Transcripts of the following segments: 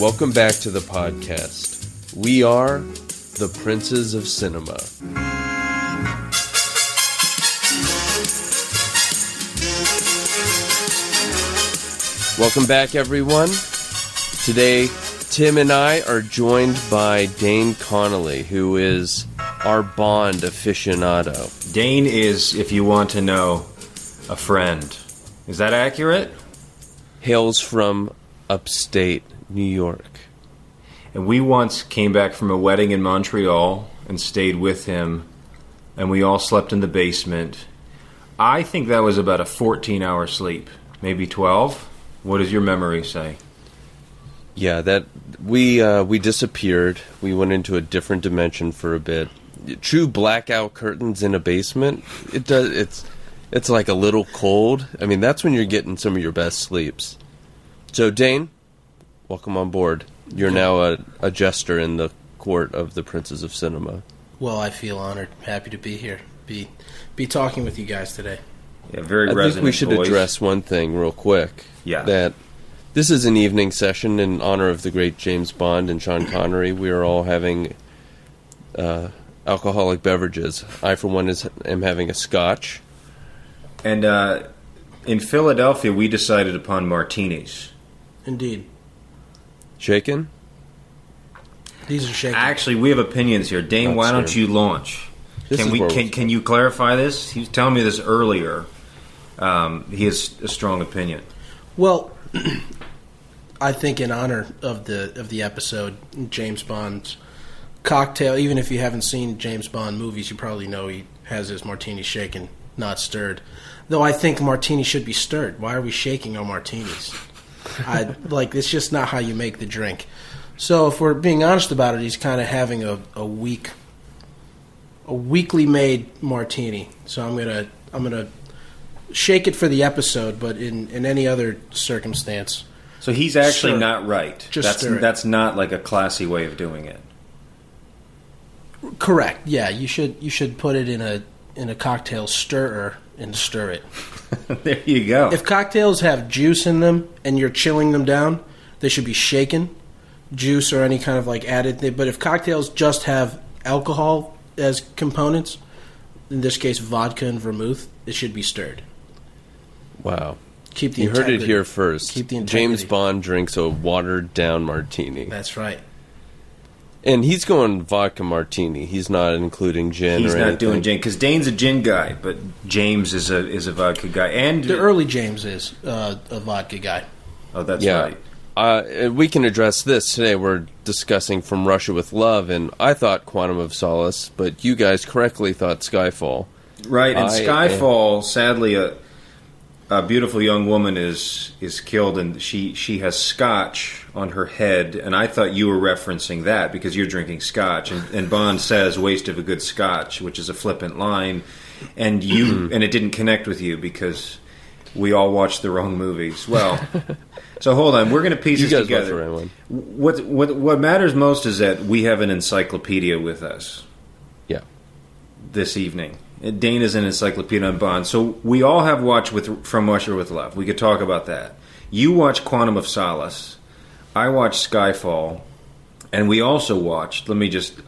Welcome back to the podcast. We are the Princes of Cinema. Welcome back, everyone. Today, Tim and I are joined by Dane Connelly, who is our Bond aficionado. Dane is, if you want to know, a friend. Is that accurate? Hails from upstate New York. And we once came back from a wedding in Montreal and stayed with him, and we all slept in the basement. I think that was about a 14 hour sleep, maybe 12. What does your memory say? Yeah, that we uh, we disappeared. We went into a different dimension for a bit. True blackout curtains in a basement. It does. It's it's like a little cold. I mean, that's when you're getting some of your best sleeps. So, Dane, welcome on board. You're now a, a jester in the court of the princes of cinema. Well, I feel honored, happy to be here, be be talking with you guys today. Yeah, very I think we should voice. address one thing real quick. Yeah. That this is an evening session in honor of the great James Bond and Sean Connery. We are all having uh, alcoholic beverages. I, for one, is am having a scotch. And uh, in Philadelphia, we decided upon martinis. Indeed, Shaken? these are shaken. Actually, we have opinions here. Dane, That's why don't you launch? This can we can, can you clarify this? He was telling me this earlier. Um, he has a strong opinion. Well, I think in honor of the of the episode, James Bond's cocktail. Even if you haven't seen James Bond movies, you probably know he has his martini shaken, not stirred. Though I think martini should be stirred. Why are we shaking our martinis? I like it's just not how you make the drink. So if we're being honest about it, he's kind of having a, a weak, a weakly made martini. So I'm gonna I'm gonna shake it for the episode, but in in any other circumstance, So he's actually Sure. not right. Just that's that's not like a classy way of doing it. correct. Yeah, you should you should put it in a in a cocktail stirrer and stir it. there you go. If cocktails have juice in them and you're chilling them down, they should be shaken, juice or any kind of like added thing. But if cocktails just have alcohol as components, in this case vodka and vermouth, it should be stirred. Wow. Keep the You heard it here first. Keep the James. Bond drinks a watered down martini. That's right. And he's going vodka martini. He's not including gin he's or not anything. doing gin because Dane's a gin guy, but James is a is a vodka guy. And The early James is uh, a vodka guy. oh, that's Yeah. right. Uh, we can address this today. We're discussing From Russia with Love, and I thought Quantum of Solace, but you guys correctly thought Skyfall. Right, and I- Skyfall, sadly, a, a beautiful young woman is is killed, and she she has scotch on her head. And I thought you were referencing that because you're drinking scotch, and, and Bond says "waste of a good scotch," which is a flippant line, and you and it didn't connect with you because we all watched the wrong movies. Well, so hold on, we're going to piece You this together. the right one. What what what matters most is that we have an encyclopedia with us Yeah. this evening. Dane is an encyclopedia on Bond, so we all have watched with From Russia with Love. We could talk about that. You watch Quantum of Solace. I watched Skyfall, and we also watched. Let me just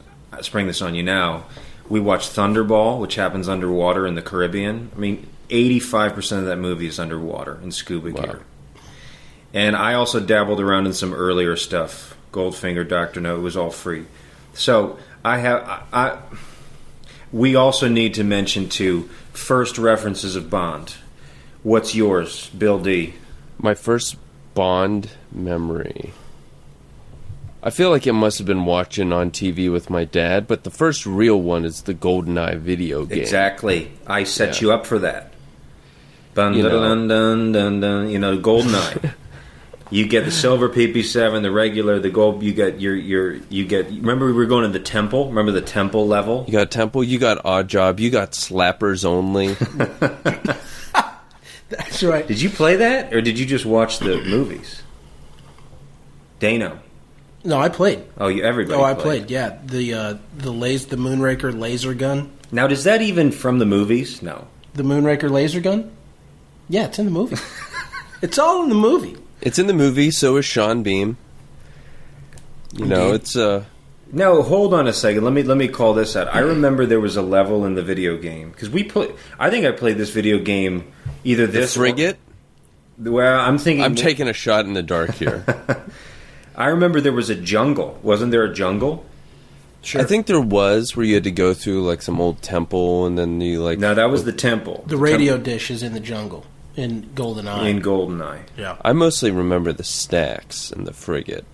spring this on you now. We watched Thunderball, which happens underwater in the Caribbean. I mean, eighty-five percent of that movie is underwater in scuba Wow. gear. And I also dabbled around in some earlier stuff. Goldfinger, Doctor No, it was all free. So I have I, I we also need to mention too first references of Bond. What's yours, Bill D? My first Bond memory. I feel like it must have been watching on TV with my dad, but the first real one is the GoldenEye video game. Exactly. I set Yeah. you up for that. Dun, You know. dun, dun, dun, dun, you know, Goldeneye. you get the silver PP7, the regular, the gold. You get your your you get. Remember we were going to the temple. Remember the temple level. You got Temple, you got Odd Job, you got Slappers Only. That's right. Did you play that, or did you just watch the movies? Dano. No, I played. Oh, you everybody. Oh, I played. Yeah, the uh, the laser, the Moonraker laser gun. Now, does that even from the movies? No. The Moonraker laser gun. Yeah, it's in the movie. it's all in the movie. It's in the movie, so is Sean Bean. You know, Indeed. it's uh, No, hold on a second. Let me let me call this out. I remember there was a level in the video game because we play. I think I played this video game either the this or- frigate. well, I'm thinking. I'm taking a shot in the dark here. I remember there was a jungle. Wasn't there a jungle? Sure. I think there was where you had to go through like some old temple, and then you like. No, that was the temple. the radio dish is in the jungle in GoldenEye. in Goldeneye. yeah, I mostly remember the stacks and the frigate.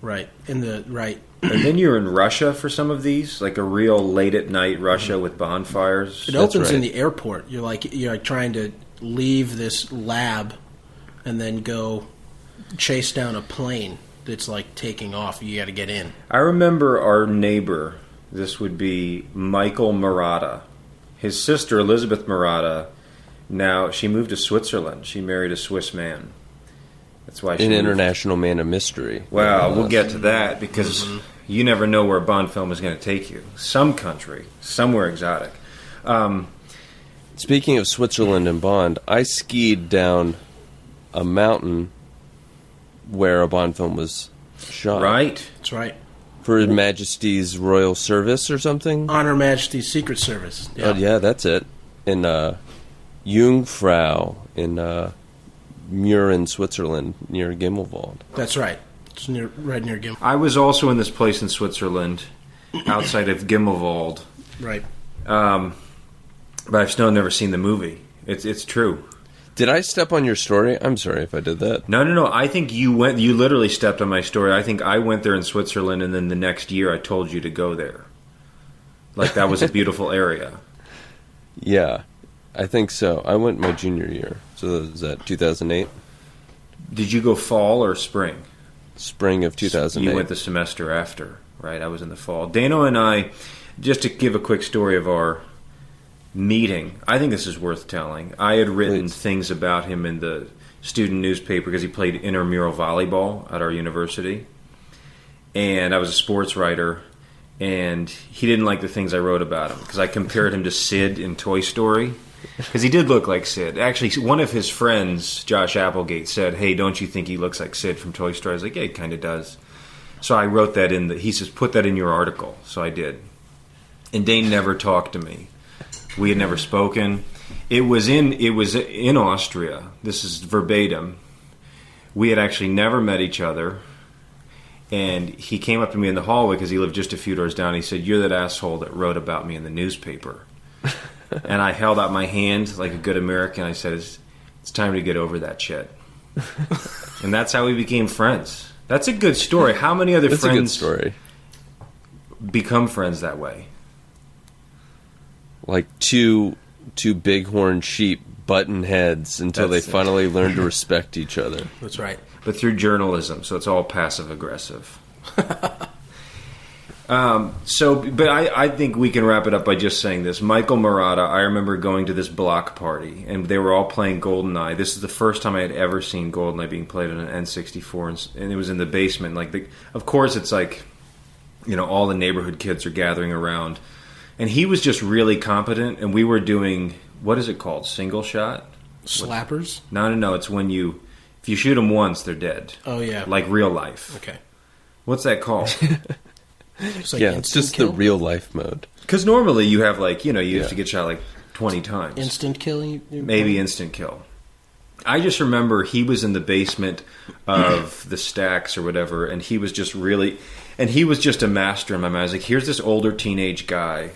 right. In the right. and then you're in Russia for some of these, like a real late at night Russia mm-hmm. with bonfires. It That's opens in the airport. You're like you're like trying to leave this lab and then go chase down a plane that's like taking off. You got to get in. I remember our neighbor. This would be Michael Murata. His sister Elizabeth Murata. Now she moved to Switzerland. She married a Swiss man. That's why she An moved. international man of mystery. Well, we'll get to that because you never know where a Bond film is going to take you. Some country, somewhere exotic. Um, Speaking of Switzerland and Bond, I skied down a mountain where a Bond film was shot. right? That's right. For His Majesty's Royal Service or something? On Her Majesty's Secret Service. Yeah. Oh, yeah, that's it. In uh, Jungfrau in uh, Mürren, Switzerland, near Gimmelwald. That's right. It's near right near Gim. I was also in this place in Switzerland, outside of Gimmelwald, Right. um, but I've still never seen the movie. It's it's true. Did I step on your story? I'm sorry if I did that. No, no, no. I think you went. You literally stepped on my story. I think I went there in Switzerland, and then the next year I told you to go there. Like that was a beautiful area. Yeah, I think so. I went my junior year. So was that 2008? Did you go fall or spring? Spring of 2008. You went the semester after, right? I was in the fall. Dano and I, just to give a quick story of our meeting, I think this is worth telling. I had written Please. things about him in the student newspaper because he played intramural volleyball at our university. And I was a sports writer, and he didn't like the things I wrote about him because I compared him to Sid in Toy Story. Because he did look like Sid. Actually, one of his friends, Josh Applegate, said, "Hey, don't you think he looks like Sid from Toy Story?" I was like, "Yeah, he kind of does." So I wrote that in the. He says, "Put that in your article." So I did. And Dane never talked to me. We had never spoken. It was in. It was in Austria. This is verbatim. We had actually never met each other. And he came up to me in the hallway because he lived just a few doors down. He said, "You're that asshole that wrote about me in the newspaper." and I held out my hand like a good American. I said, "It's, it's time to get over that shit." and that's how we became friends. That's a good story. How many other That's a good friends story. become friends that way? Like two two bighorn sheep button heads until That's they it. finally learn to respect each other. That's right. but through journalism, so it's all passive aggressive. Um, so, but I, I think we can wrap it up by just saying this. Michael Murata, I remember going to this block party, and they were all playing GoldenEye. This is the first time I had ever seen GoldenEye being played on an N64, and, and it was in the basement. Like, the, of course, it's like, you know, all the neighborhood kids are gathering around, and he was just really competent, and we were doing what is it called, single shot? Slappers. No, no, no. It's when you if you shoot them once, they're dead. Oh yeah. Like real life. okay. What's that called? It's like yeah, it's just kill? the real life mode. Because normally you have like you know you have to get shot like twenty times, instant kill. You, you- maybe instant kill. I just remember he was in the basement of the stacks or whatever, and he was just really, and he was just a master in my mind. I was like, here's this older teenage guy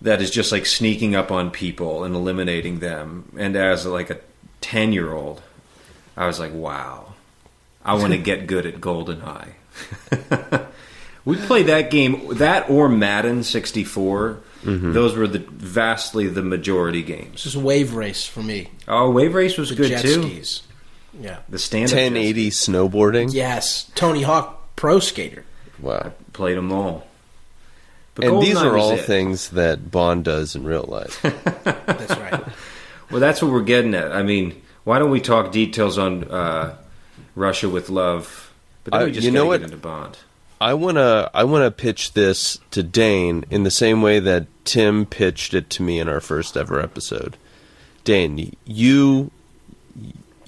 that is just like sneaking up on people and eliminating them. And as like a ten year old, I was like, wow, I want to get good at GoldenEye. we played that game, that or Madden '64. Those were the vastly the majority games. It's just wave race for me. Oh, Wave Race was The good jet too. skis. Yeah. The stand 1080 snowboarding. Yes. Tony Hawk Pro Skater. Wow. I played them all. But And these GoldenEye are all it. things that Bond does in real life. That's right. Well, that's what we're getting at. I mean, why don't we talk details on uh, Russia with Love? But then I- we just you know gotta what? get into Bond. I wanna I wanna pitch this to Dane in the same way that Tim pitched it to me in our first ever episode. Dane, you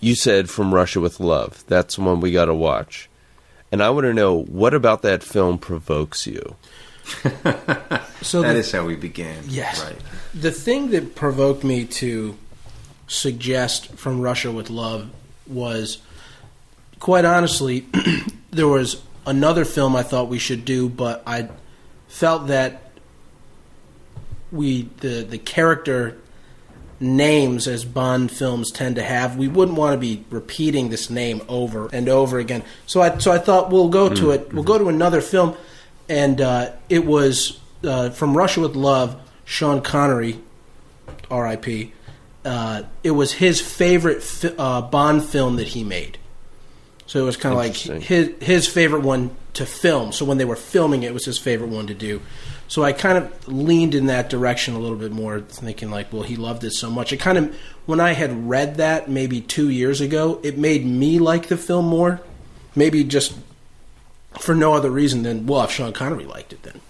you said from Russia with Love. That's one we got to watch. and I want to know what about that film provokes you. So That the, is how we began. Yes. Right. the thing that provoked me to suggest from Russia with Love was, quite honestly, there was another film I thought we should do, but I felt that we the the character names as Bond films tend to have, we wouldn't want to be repeating this name over and over again. So I so I thought we'll go to it. We'll go to another film, and uh, it was uh, from Russia with Love. Sean Connery, R.I.P. Uh, it was his favorite fi- uh, Bond film that he made. So it was kind of like his his favorite one to film. So when they were filming it, it was his favorite one to do. So I kind of leaned in that direction a little bit more, thinking like, well, he loved it so much. It kind of when I had read that maybe two years ago, it made me like the film more. Maybe just for no other reason than well, if Sean Connery liked it, then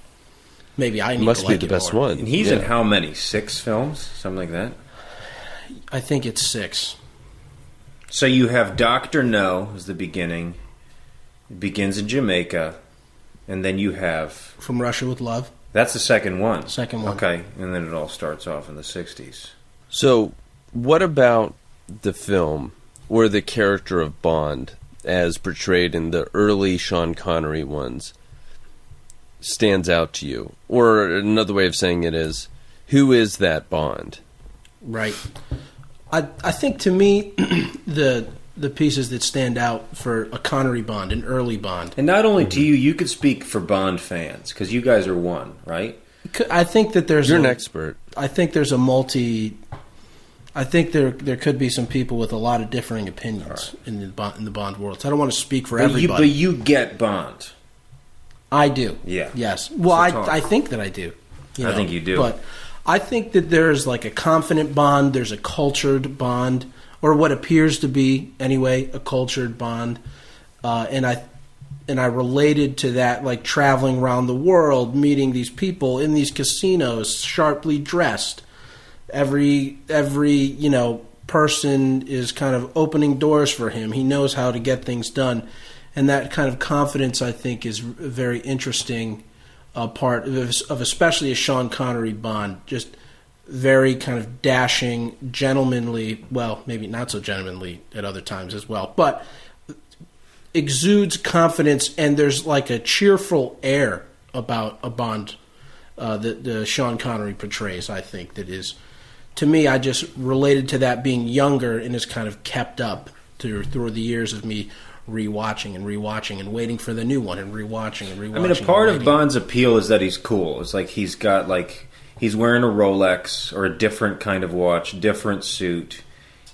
maybe I need must to be like the it best more. one. And he's in how many? Six films? Something like that? I think it's six. So you have Doctor No as the beginning. It begins in Jamaica, and then you have From Russia with Love. that's the second one. Second one. Okay, and then it all starts off in the '60s. So, what about the film or the character of Bond, as portrayed in the early Sean Connery ones, stands out to you? Or another way of saying it is, who is that Bond? Right. I I think to me the the pieces that stand out for a Connery Bond, an early Bond. And not only to mm-hmm. you, you could speak for Bond fans because you guys are one, right? I think that there's You're a, an expert. I think there's a multi. I think there there could be some people with a lot of differing opinions in the Bond, in the Bond world. So I don't want to speak for But you, everybody. but you get Bond. I do. Yeah. Yes. Well, So talk. I I think that I do. I think you do. But I think that there's like a confident Bond. There's a cultured Bond, or what appears to be anyway a cultured Bond. Uh, and I and I related to that like traveling around the world, meeting these people in these casinos, sharply dressed. Every every you know person is kind of opening doors for him. He knows how to get things done, and that kind of confidence I think is very interesting uh, part of, of especially a Sean Connery Bond. Just very kind of dashing, gentlemanly. Well, maybe not so gentlemanly at other times as well, but exudes confidence, and there's like a cheerful air about a Bond uh, that the Sean Connery portrays. I think that is, to me, I just related to that being younger and is kind of kept up through through the years of me rewatching and rewatching and waiting for the new one and rewatching and rewatching. I mean, a part of. Bond's appeal is that he's cool. It's like he's got like he's wearing a Rolex or a different kind of watch, different suit.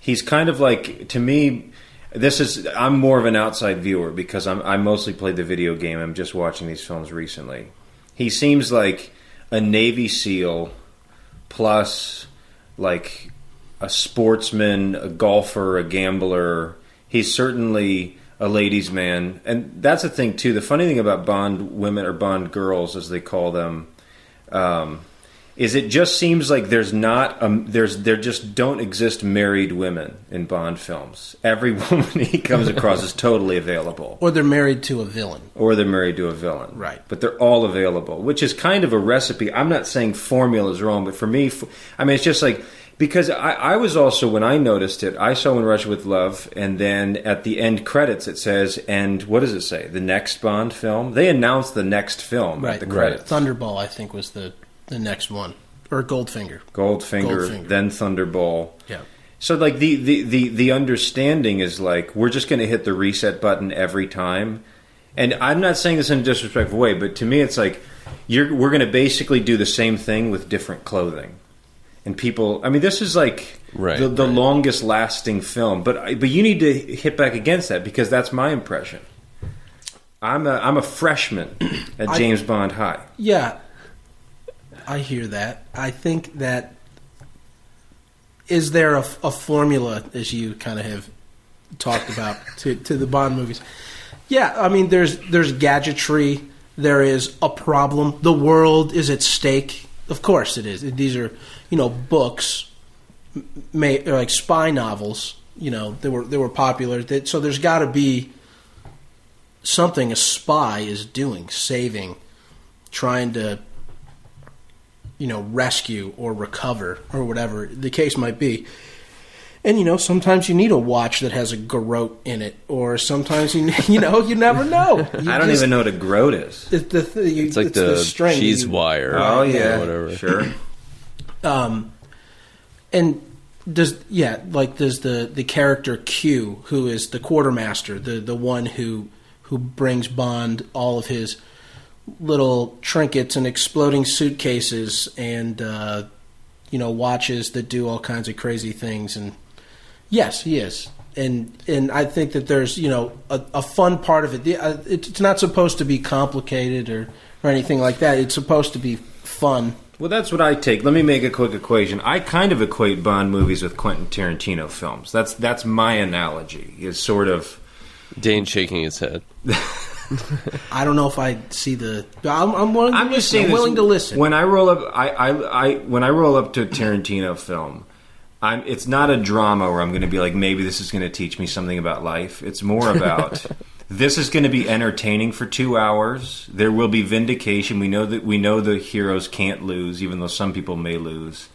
He's kind of like to me. This is I'm more of an outside viewer because I'm I mostly played the video game. I'm just watching these films recently. He seems like a Navy SEAL plus like a sportsman, a golfer, a gambler. He's certainly a ladies' man, and that's the thing too. The funny thing about Bond women or Bond girls, as they call them, um, is it just seems like there's not um, there's there just don't exist married women in Bond films. Every woman he comes across is totally available or they're married to a villain. or they're married to a villain. Right. But they're all available, which is kind of a recipe. I'm not saying formula is wrong, but for me, I mean, it's just like because I, I was also when I noticed it, I saw in Russia with Love, and then at the end credits it says, and what does it say? The next Bond film. They announced the next film Right. at the credits. Thunderball, I think, was the the next one, or Goldfinger. Goldfinger, Goldfinger. then Thunderball. Yeah. So like the the the, the understanding is like we're just going to hit the reset button every time, and I'm not saying this in a disrespectful way, but to me it's like you're we're going to basically do the same thing with different clothing, and people. I mean, this is like Right, the, the right. longest lasting film, but but you need to hit back against that because that's my impression. I'm a I'm a freshman at I- James Bond High. Yeah, I hear that. I think that is there a, a formula, as you kind of have talked about, to, to the Bond movies? Yeah, I mean, there's there's gadgetry. There is a problem. The world is at stake. Of course, it is. These are you know books, like spy novels. You know, they were they were popular. That, so there's got to be something a spy is doing, saving, trying to, you know, rescue or recover or whatever the case might be. And you know, sometimes you need a watch that has a garrote in it, or sometimes you you know you never know. You I don't just- even know what a groat is. The, the, the, you, It's like it's the, string cheese you- wire. Oh or yeah, whatever. Sure. Um, and does yeah, like there's the the character Q, who is the quartermaster, the the one who who brings Bond all of his little trinkets and exploding suitcases and uh, you know watches that do all kinds of crazy things and yes, he is. And and I think that there's you know a, a fun part of it. The, uh, It's not supposed to be complicated or or anything like that. It's supposed to be fun. Well, that's what I take. Let me make a quick equation. I kind of equate Bond movies with Quentin Tarantino films. That's that's my analogy. Is sort of Dane shaking his head. I don't know if I see the. I'm, I'm willing. To I'm listen. just saying. I'm this, willing to listen. When I roll up, I, I, I when I roll up to a Tarantino film, I'm. It's not a drama where I'm going to be like, maybe this is going to teach me something about life. It's more about. This is going to be entertaining for two hours. There will be vindication. We know that we know the heroes can't lose, even though some people may lose.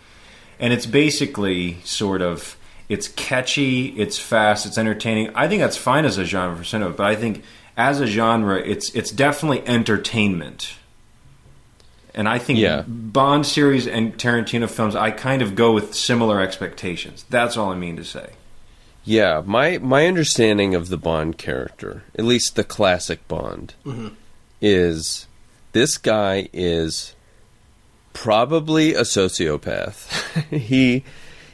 And it's basically sort of it's catchy, it's fast, it's entertaining. I think that's fine as a genre for cinema, but I think as a genre, it's it's definitely entertainment. And I think Yeah. Bond series and Tarantino films, I kind of go with similar expectations. That's all I mean to say. Yeah, my my understanding of the Bond character, at least the classic Bond, mm-hmm. is this guy is probably a sociopath. he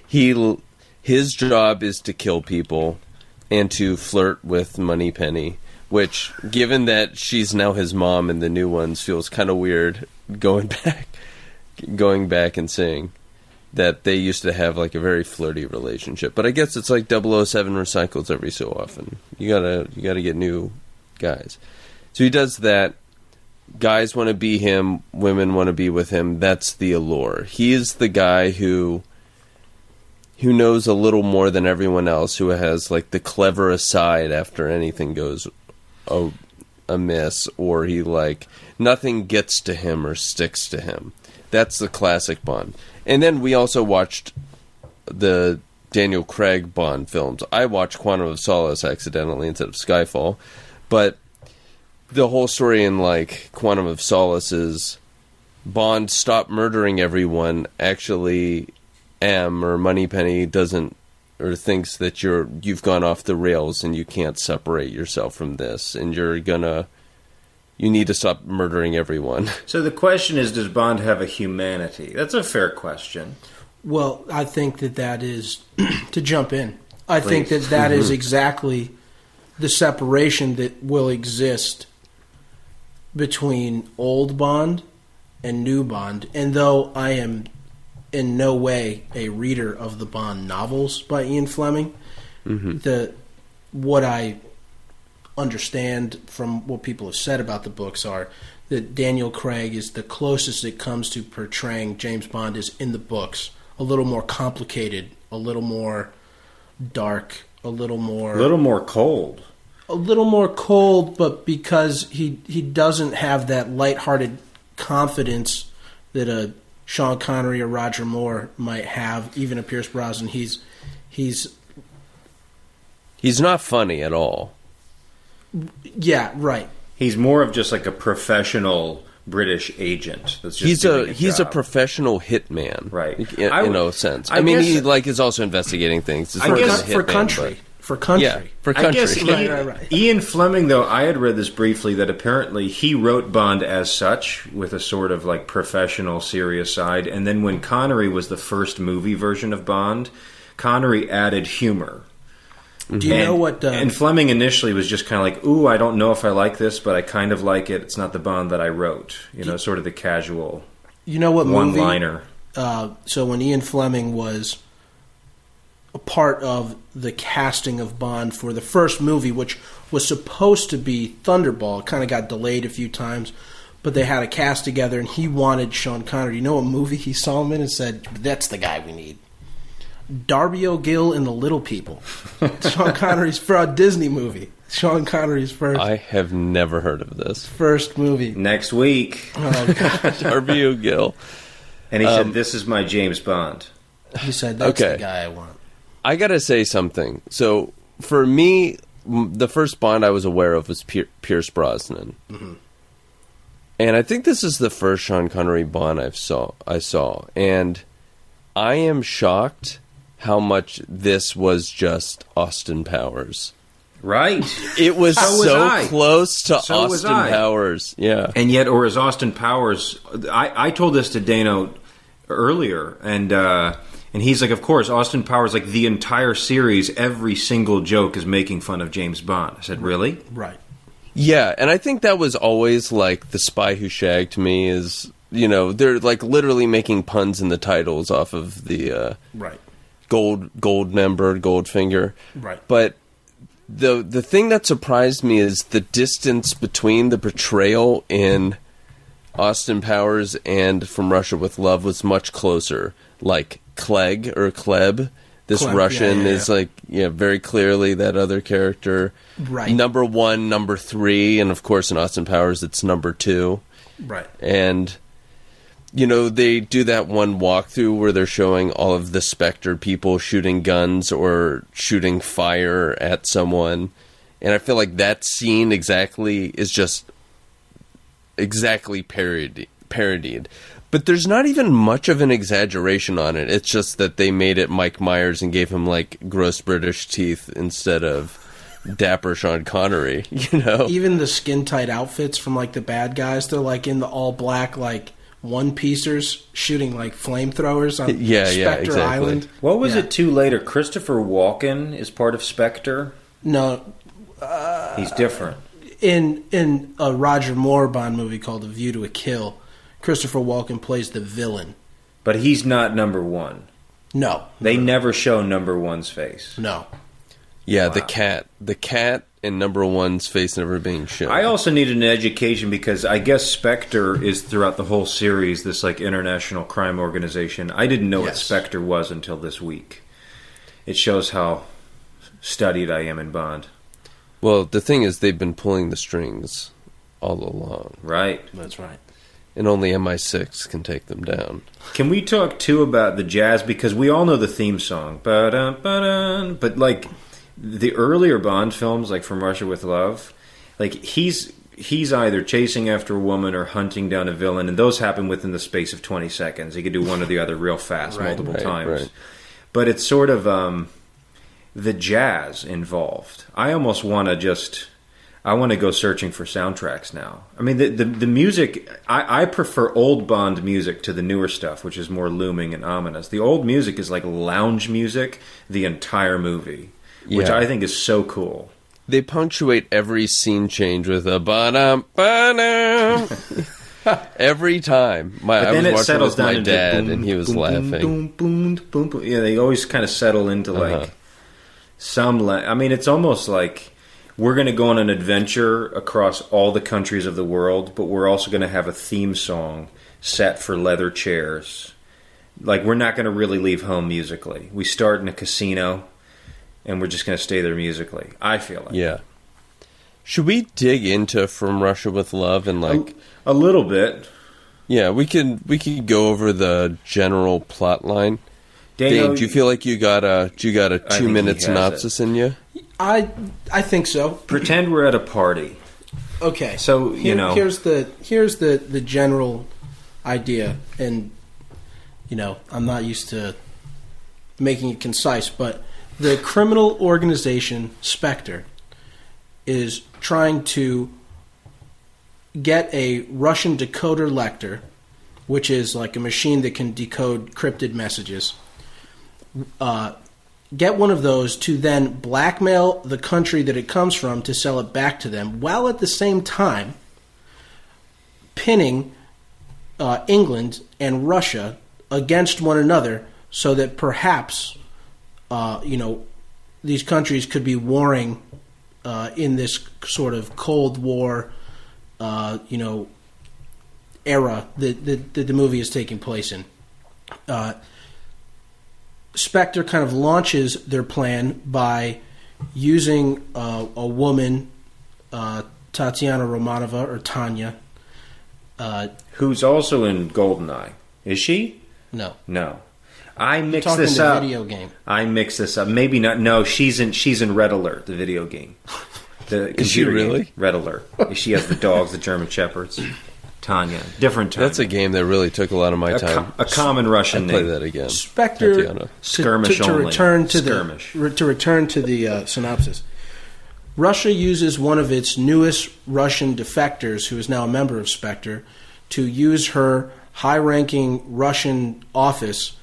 he his job is to kill people and to flirt with Moneypenny, which given that she's now his mom in the new ones feels kind of weird going back going back and saying that they used to have like a very flirty relationship. But I guess it's like 007 recycles every so often. You gotta you gotta get new guys. So he does that. Guys want to be him, women want to be with him. That's the allure. He is the guy who who knows a little more than everyone else, who has like the clever aside after anything goes amiss, or he like nothing gets to him or sticks to him. That's the classic Bond. And then we also watched the Daniel Craig Bond films. I watched Quantum of Solace accidentally instead of Skyfall, but the whole story in like Quantum of Solace is Bond stop murdering everyone. Actually, M or Moneypenny doesn't or thinks that you're you've gone off the rails and you can't separate yourself from this, and you're gonna you need to stop murdering everyone. So the question is, does Bond have a humanity? That's a fair question. well, I think that that is to jump in. I think Please. that that is exactly the separation that will exist between old Bond and new Bond. And though I am in no way a reader of the Bond novels by Ian Fleming, mm-hmm. the what I understand from what people have said about the books are that Daniel Craig is the closest it comes to portraying James Bond is in the books. A little more complicated, a little more dark, a little more A little more cold. a little more cold, but because he he doesn't have that lighthearted confidence that a Sean Connery or Roger Moore might have, even a Pierce Brosnan, he's he's He's not funny at all. yeah right. He's more of just like a professional British agent. That's just he's doing a he's a professional hitman, Right. In, I in would- a sense. I I, mean, guess- he like is also investigating things. It's I guess- for hitman, country, for country. but- yeah, for I guess Right, Ian, right, right. Ian Fleming, though, I had read this briefly that apparently he wrote Bond as such, with a sort of like professional, serious side. And then when Connery was the first movie version of Bond, Connery added humor. Do you and, know what? Uh, and Fleming initially was just kind of like, "Ooh, I don't know if I like this, but I kind of like it. It's not the Bond that I wrote." You know, sort of the casual you know what movie? one-liner. uh, so when Ian Fleming was a part of the casting of Bond for the first movie, which was supposed to be Thunderball, it kind of got delayed a few times, but they had a cast together, and he wanted Sean Connery. You know what movie he saw him in and said, "That's the guy we need." Darby O'Gill and the Little People. Sean Connery's for a Disney movie. Sean Connery's first I have never heard of this. first movie. Next week. Oh god. Darby O'Gill. And he Um, said, This is my James Bond. He said that's Okay. the guy I want. I gotta say something. So for me, m- the first Bond I was aware of was Pier- Pierce Brosnan, and I think this is the first Sean Connery Bond I've saw. I saw, and I am shocked how much this was just Austin Powers. Right. It was So so I. close to So Austin Powers. Yeah. And yet, or as Austin Powers, I, I told this to Dano earlier, and uh, and he's like, of course, Austin Powers, like the entire series, every single joke is making fun of James Bond. I said, really? Right. Yeah, and I think that was always like the spy who shagged me is you know they're like literally making puns in the titles off of the uh, Right. gold Goldmember Goldfinger. Right. But the the thing that surprised me is the distance between the portrayal in Austin Powers and From Russia with Love was much closer. Like Clegg or Klebb, this Klebb, yeah, Russian yeah, is like yeah, very clearly that other character. Right. Number one, number three, and of course in Austin Powers it's number two Right. and you know they do that one walkthrough where they're showing all of the Spectre people shooting guns or shooting fire at someone and i feel like that scene exactly is just exactly parody, parodied but there's not even much of an exaggeration on it it's just that they made it mike myers and gave him like gross british teeth instead of dapper sean connery you know Even the skin tight outfits from like the bad guys, they're like in the all black like one piecers shooting like flamethrowers on Yeah, yeah, Spectre exactly. Island. What was Yeah. it too later? Christopher Walken is part of Spectre. No, uh, He's different. in in a Roger Moore Bond movie called A View to a Kill, Christopher Walken plays the villain. But he's not number one. No, They never show number one's face. no. Yeah, the cat, the cat, and number one's face never being shown. I also needed an education because I guess Spectre is throughout the whole series this like international crime organization. I didn't know what Spectre was until this week. It shows how studied I am in Bond. well, the thing is, they've been pulling the strings all along, Right. That's right. And only MI6 can take them down. Can we talk too about the jazz because we all know the theme song, but like the earlier Bond films, like From Russia with Love, like he's he's either chasing after a woman or hunting down a villain, and those happen within the space of twenty seconds. He could do one or the other real fast, Right, multiple right, times. right. But it's sort of um, the jazz involved. I almost want to just. I want to go searching for soundtracks now. I mean, the the, the music. I, I prefer old Bond music to the newer stuff, which is more looming and ominous. The old music is like lounge music the entire movie, which I think is so cool. They punctuate every scene change with a ba-dum, ba-dum. every time. My, But I then was it settles down my dad, boom, and he was boom, laughing. Boom. Yeah, they always kind of settle into like Uh-huh. some. La- I mean, it's almost like we're going to go on an adventure across all the countries of the world, but we're also going to have a theme song set for leather chairs. Like we're not going to really leave home musically. We start in a casino, and we're just going to stay there musically. I feel like Yeah. Should we dig into From Russia with Love and like? a, a little bit. Yeah, we can we can go over the general plot line. Dane, do you feel like you got a do you got a two minute synopsis in you? I I think so. pretend we're at a party? Okay. So, you Here- know- here's the here's the the general idea, and you know, I'm not used to making it concise, but the criminal organization Spectre is trying to get a Russian decoder Lektor, which is like a machine that can decode cryptid messages. Uh, get one of those to then blackmail the country that it comes from to sell it back to them, while at the same time pinning uh, England and Russia against one another, so that perhaps uh, you know these countries could be warring uh, in this sort of Cold War, uh, you know, era that, that, that the movie is taking place in. Spectre kind of launches their plan by using uh, a woman, uh, Tatiana Romanova or Tanya. Uh, Who's also in Goldeneye? Is she? no, No. I mixed talking this the up. video game. I mix this up. Maybe not. No, she's in. She's in Red Alert, the video game. The Is she computer game. really? Red Alert? She has the dogs, the German shepherds. Tanya, different Tanya. That's a game that really took a lot of my a, time. co- a common Russian I'd play that again. Spectre Tatiana. to, Skirmish to, to only. return to Skirmish. the re- to return to the uh, synopsis. Russia uses one of its newest Russian defectors, who is now a member of Spectre, to use her high-ranking Russian office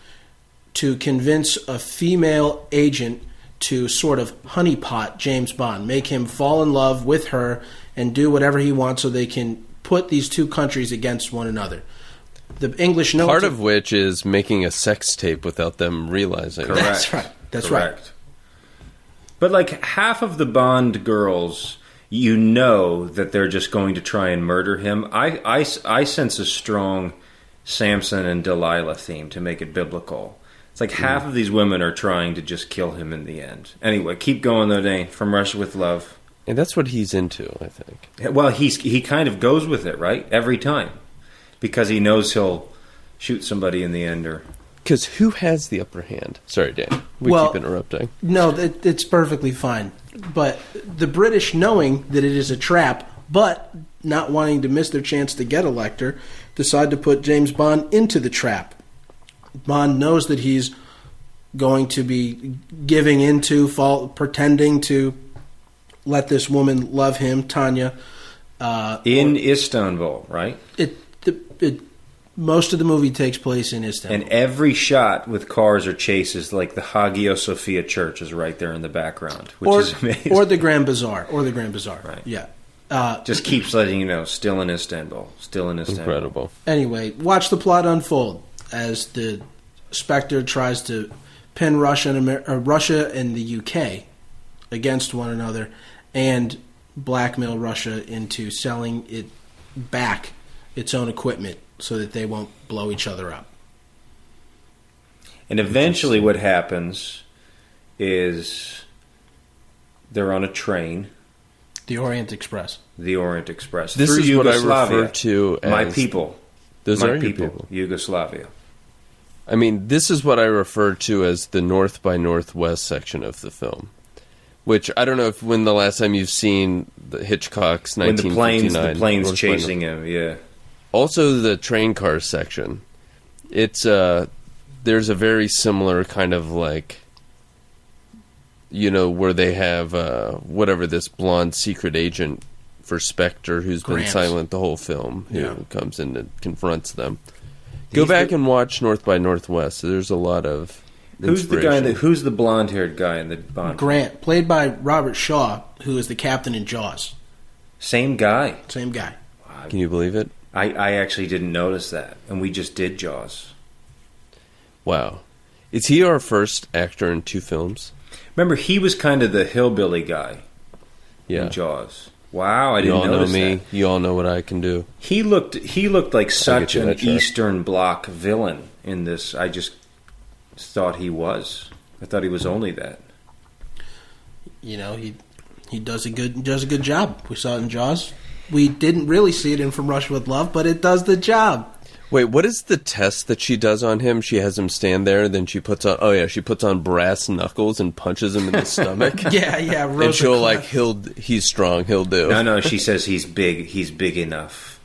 to convince a female agent to sort of honeypot James Bond, make him fall in love with her, and do whatever he wants, so they can put these two countries against one another. The English know Part to- of which is making a sex tape without them realizing. Correct. That's right. That's right. But like half of the Bond girls, you know that they're just going to try and murder him. I, I, I sense a strong Samson and Delilah theme to make it biblical. It's like half of these women are trying to just kill him in the end. Anyway, keep going though, Dane. From Russia with Love. And that's what he's into, I think. Well, he's he kind of goes with it, right? Every time. Because he knows he'll shoot somebody in the end or Because who has the upper hand? Sorry, Dan. We Well- keep interrupting. No, that, it's perfectly fine. But the British, knowing that it is a trap, but not wanting to miss their chance to get a Lektor, decide to put James Bond into the trap. Bond knows that he's going to be giving into, fall, pretending to let this woman love him, Tanya. Uh, in Istanbul, right? it, the, it, most of the movie takes place in Istanbul. And every shot with cars or chases, like the Hagia Sophia Church, is right there in the background, which or, is amazing. or the Grand Bazaar, or the Grand Bazaar. Right. Yeah. Uh, Just keeps letting you know, still in Istanbul, still in Istanbul. Incredible. anyway, watch the plot unfold as the Spectre tries to pin Russia and Amer- uh, Russia and the UK against one another, and blackmail Russia into selling it back its own equipment so that they won't blow each other up. And eventually, what happens is they're on a train, The Orient Express. the Orient Express. This through is what I refer to as my people. Those my are people, people. Yugoslavia. I mean, this is what I refer to as the North by Northwest section of the film. Which I don't know if when the last time you've seen the Hitchcock's When the planes, 1959. the planes North by North- chasing him. Yeah, Also, the train car section. It's uh, there's a very similar kind of like, you know, where they have uh, whatever this blonde secret agent for Spectre who's been silent the whole film, who Yeah. comes in and confronts them. Go He's back the- and watch North by Northwest. There's a lot of who's the guy that? Who's the blonde-haired guy in the Bond? Grant, played by Robert Shaw, who is the captain in Jaws. Same guy. Same guy. Can you believe it? I, I actually didn't notice that, and we just did Jaws. Wow. Is he our first actor in two films? Remember, he was kind of the hillbilly guy Yeah. in Jaws. Wow, I you didn't know that. You all know me. that. You all know what I can do. He looked he looked like such an. Eastern Bloc villain in this. I just thought he was. I thought he was only that. you know he he does a good does a good job. We saw it in Jaws. We didn't really see it in From Russia with Love, but it does the job. Wait, what is the test that she does on him? She has him stand there, and then she puts on. Oh yeah, she puts on brass knuckles and punches him in the stomach. Yeah, yeah. and she'll like he'll he's strong. He'll do. No, no, she says he's big. He's big enough.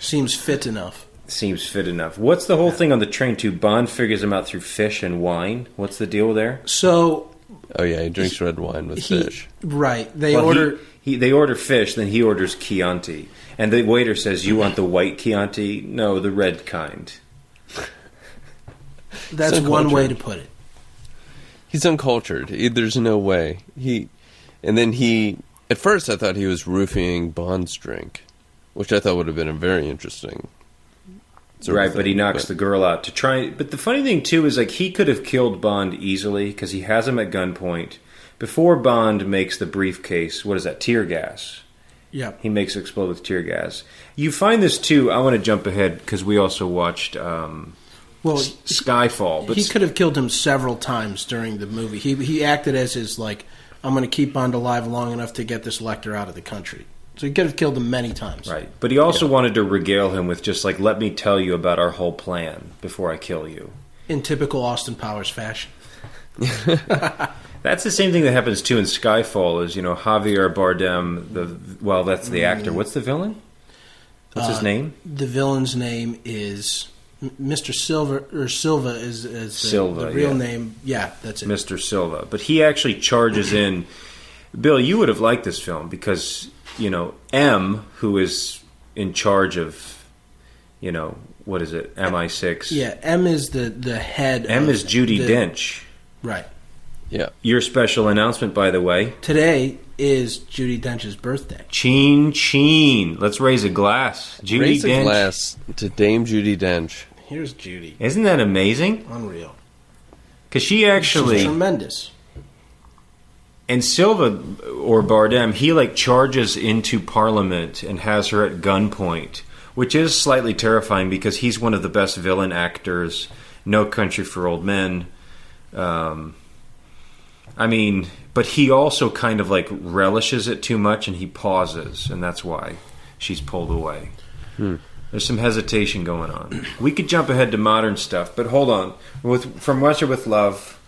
seems fit enough. Seems fit enough. What's the whole thing on the train? Too Bond figures him out through fish and wine. What's the deal there? So Oh yeah, he drinks red wine with he fish. right. They Well, order. He, they order fish, then he orders Chianti, and the waiter says, "You want the white Chianti? No, the red kind." That's one way to put it. He's uncultured. There's no way he. And then he. At first, I thought he was roofing Bond's drink, which I thought would have been a very interesting. Sort of right, but he knocks but- the girl out to try. But the funny thing too is like he could have killed Bond easily because he has him at gunpoint. Before Bond makes the briefcase, what is that? Tear gas. Yeah. He makes it explode with tear gas. You find this too. I want to jump ahead because we also watched. Um, Well, S- Skyfall. But he could have killed him several times during the movie. He he acted as his like, I'm going to keep Bond alive long enough to get this Lektor out of the country. So he could have killed him many times. Right. But he also wanted to regale him with just like, let me tell you about our whole plan before I kill you. In typical Austin Powers fashion. That's the same thing that happens too in Skyfall. Is you know Javier Bardem, the well, that's the actor. What's the villain? What's his Uh, name? The villain's name is Mr. Silva or Silva is, is the, Silva, the real yeah. name. Yeah, that's it. Mr. Silva. But he actually charges in. Bill, you would have liked this film because you know M, who is in charge of, you know, what is it, MI6? Yeah, M is the the head. M of is Judy the- Dench. Right. Yeah. Your special announcement, by the way. Today is Judi Dench's birthday. Cheen Cheen. Let's raise a glass. Judy Raise a glass to Dame Judi Dench. Here's Judy. Isn't that amazing? Unreal. Because she She's actually tremendous. And Silva or Bardem, he like charges into Parliament and has her at gunpoint, which is slightly terrifying because he's one of the best villain actors. No Country for Old Men. Um, I mean, but he also kind of like relishes it too much, and he pauses, and that's why she's pulled away. There's some hesitation going on. We could jump ahead to modern stuff, but hold on. With from Russia with Love,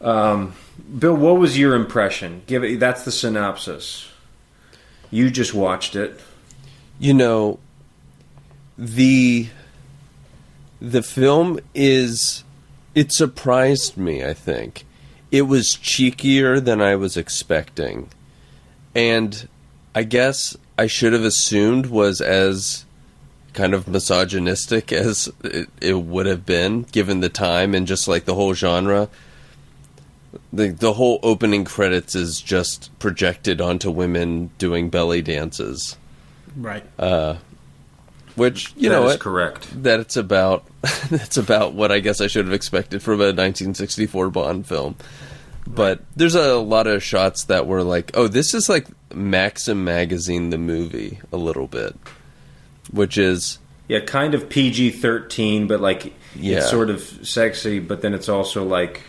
um, Bill, what was your impression? Give it. That's the synopsis. You just watched it. You know, the the film is it surprised me, I think. It was cheekier than I was expecting. And I guess I should have assumed was as kind of misogynistic as it, it would have been given the time and just like the whole genre. The the whole opening credits is just projected onto women doing belly dances Right. Uh, which you That know is what correct. that it's about that's about what I guess I should have expected from a 1964 Bond film. But there's a lot of shots that were like, oh, this is like Maxim magazine the movie a little bit, which is Yeah, kind of PG thirteen, but like Yeah. it's sort of sexy, but then it's also like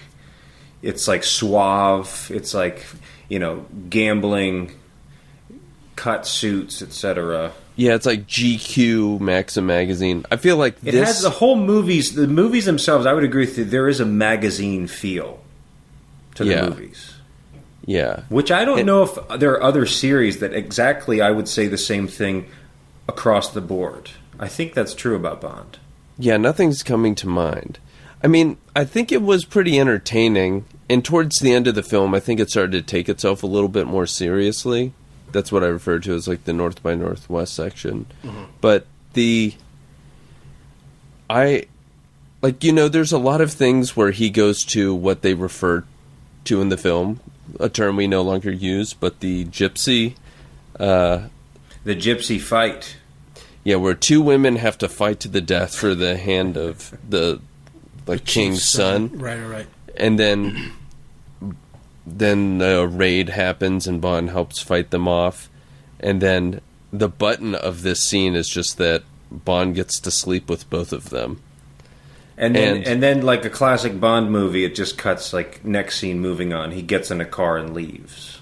it's like suave. It's like you know gambling, cut suits, etc. yeah, it's like GQ Maxim magazine. I feel like It this has the whole movies. The movies themselves, I would agree with you. There is a magazine feel to the Yeah. movies. yeah. Which I don't And- know if there are other series that exactly I would say the same thing across the board. I think that's true about Bond. Yeah, nothing's coming to mind. I mean, I think it was pretty entertaining, and towards the end of the film, I think it started to take itself a little bit more seriously. That's what I refer to as like the North by Northwest section. But the I like you know, there's a lot of things where he goes to what they refer to in the film, a term we no longer use, but the gypsy uh The Gypsy fight. yeah, where two women have to fight to the death for the hand of the like king's son, Right, right, right. and then then a raid happens and Bond helps fight them off, and then the button of this scene is just that Bond gets to sleep with both of them. And then, And- and, then, like a classic Bond movie, it just cuts like next scene, moving on. He gets in a car and leaves.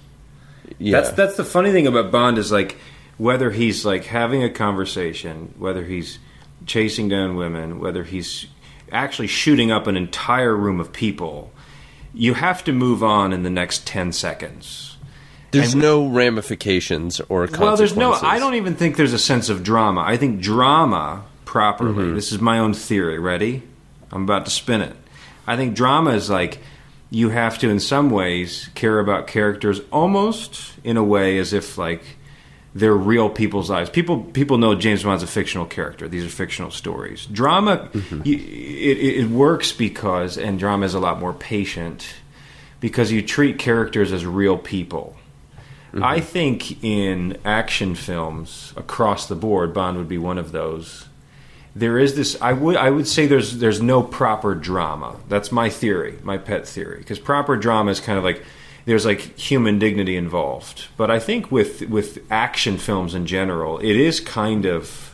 Yeah, That's that's the funny thing about Bond is like whether he's like having a conversation, whether he's chasing down women, whether he's actually shooting up an entire room of people. You have to move on in the next ten seconds. there's and- no ramifications or consequences. Well, there's no. I don't even think there's a sense of drama. I think drama properly. Mm-hmm. This is my own theory. Ready? I'm about to spin it. I think drama is like you have to, in some ways, care about characters almost in a way as if like they're real people's lives. People people know James Bond's a fictional character. These are fictional stories. Drama, mm-hmm. you, it, it it works because, and drama is a lot more patient because you treat characters as real people. Mm-hmm. I think in action films across the board, Bond would be one of those. There is this. I would. I would say there's there's no proper drama. That's my theory, my pet theory. Because proper drama is kind of like there's like human dignity involved. But I think with with action films in general, it is kind of.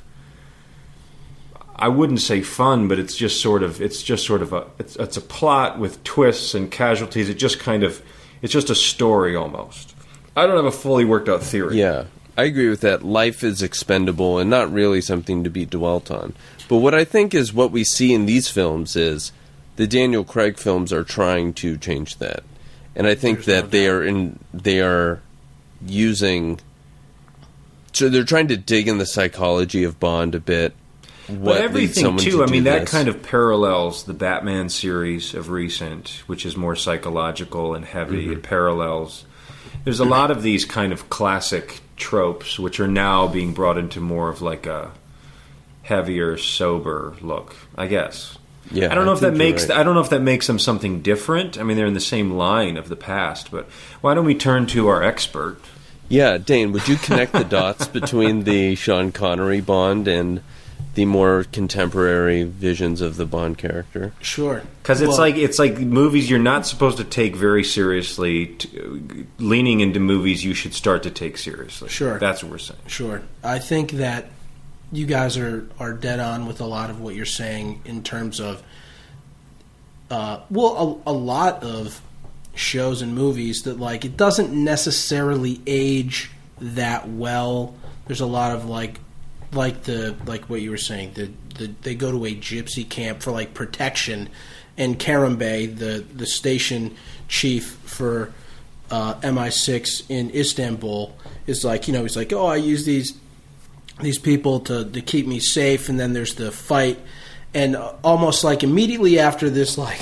I wouldn't say fun, but it's just sort of it's just sort of a it's, it's a plot with twists and casualties. It just kind of it's just a story almost. I don't have a fully worked out theory. Yeah, I agree with that. Life is expendable and not really something to be dwelt on. But what I think is what we see in these films is the Daniel Craig films are trying to change that, and I think There's that no they doubt. are in they are using. So they're trying to dig in the psychology of Bond a bit. But What leads everything too. to I mean, that this. kind of parallels the Batman series of recent, which is more psychological and heavy. Mm-hmm. It parallels. There's a lot of these kind of classic tropes, which are now being brought into more of like a heavier, sober look. I guess. Yeah, I don't know if that makes. right. I don't know if that makes them something different. I mean, they're in the same line of the past, but why don't we turn to our expert? Yeah, Dane, would you connect the dots between the Sean Connery Bond and the more contemporary visions of the Bond character? Sure. Because it's Well, like it's like movies you're not supposed to take very seriously. T- leaning into movies you should start to take seriously. Sure. that's what we're saying. Sure. I think that you guys are, are dead on with a lot of what you're saying in terms of, uh, well, a, a lot of shows and movies that, like, it doesn't necessarily age that well. There's a lot of, like, like the like what you were saying the, the they go to a gypsy camp for like protection and Kerim Bey the the station chief for uh, MI6 in Istanbul is like you know he's like oh I use these these people to to keep me safe and then there's the fight. And uh, almost like immediately after this like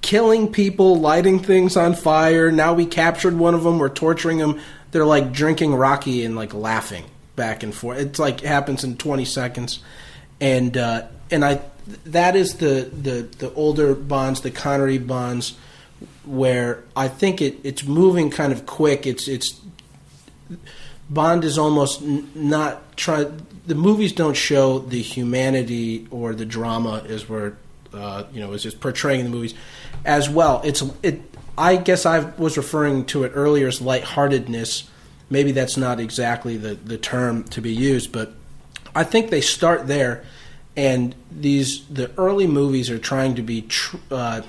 killing people lighting things on fire now we captured one of them we're torturing them they're like drinking raki and like laughing back and forth. It's like happens in 20 seconds. And uh, and I that is the, the the older bonds the Connery bonds where I think it it's moving kind of quick. It's it's Bond is almost n- not try. The movies don't show the humanity or the drama as we're, uh, you know, as it's portraying in the movies, as well. It's it. I guess I was referring to it earlier as lightheartedness. Maybe that's not exactly the the term to be used, but I think they start there, and these the early movies are trying to be tr- uh,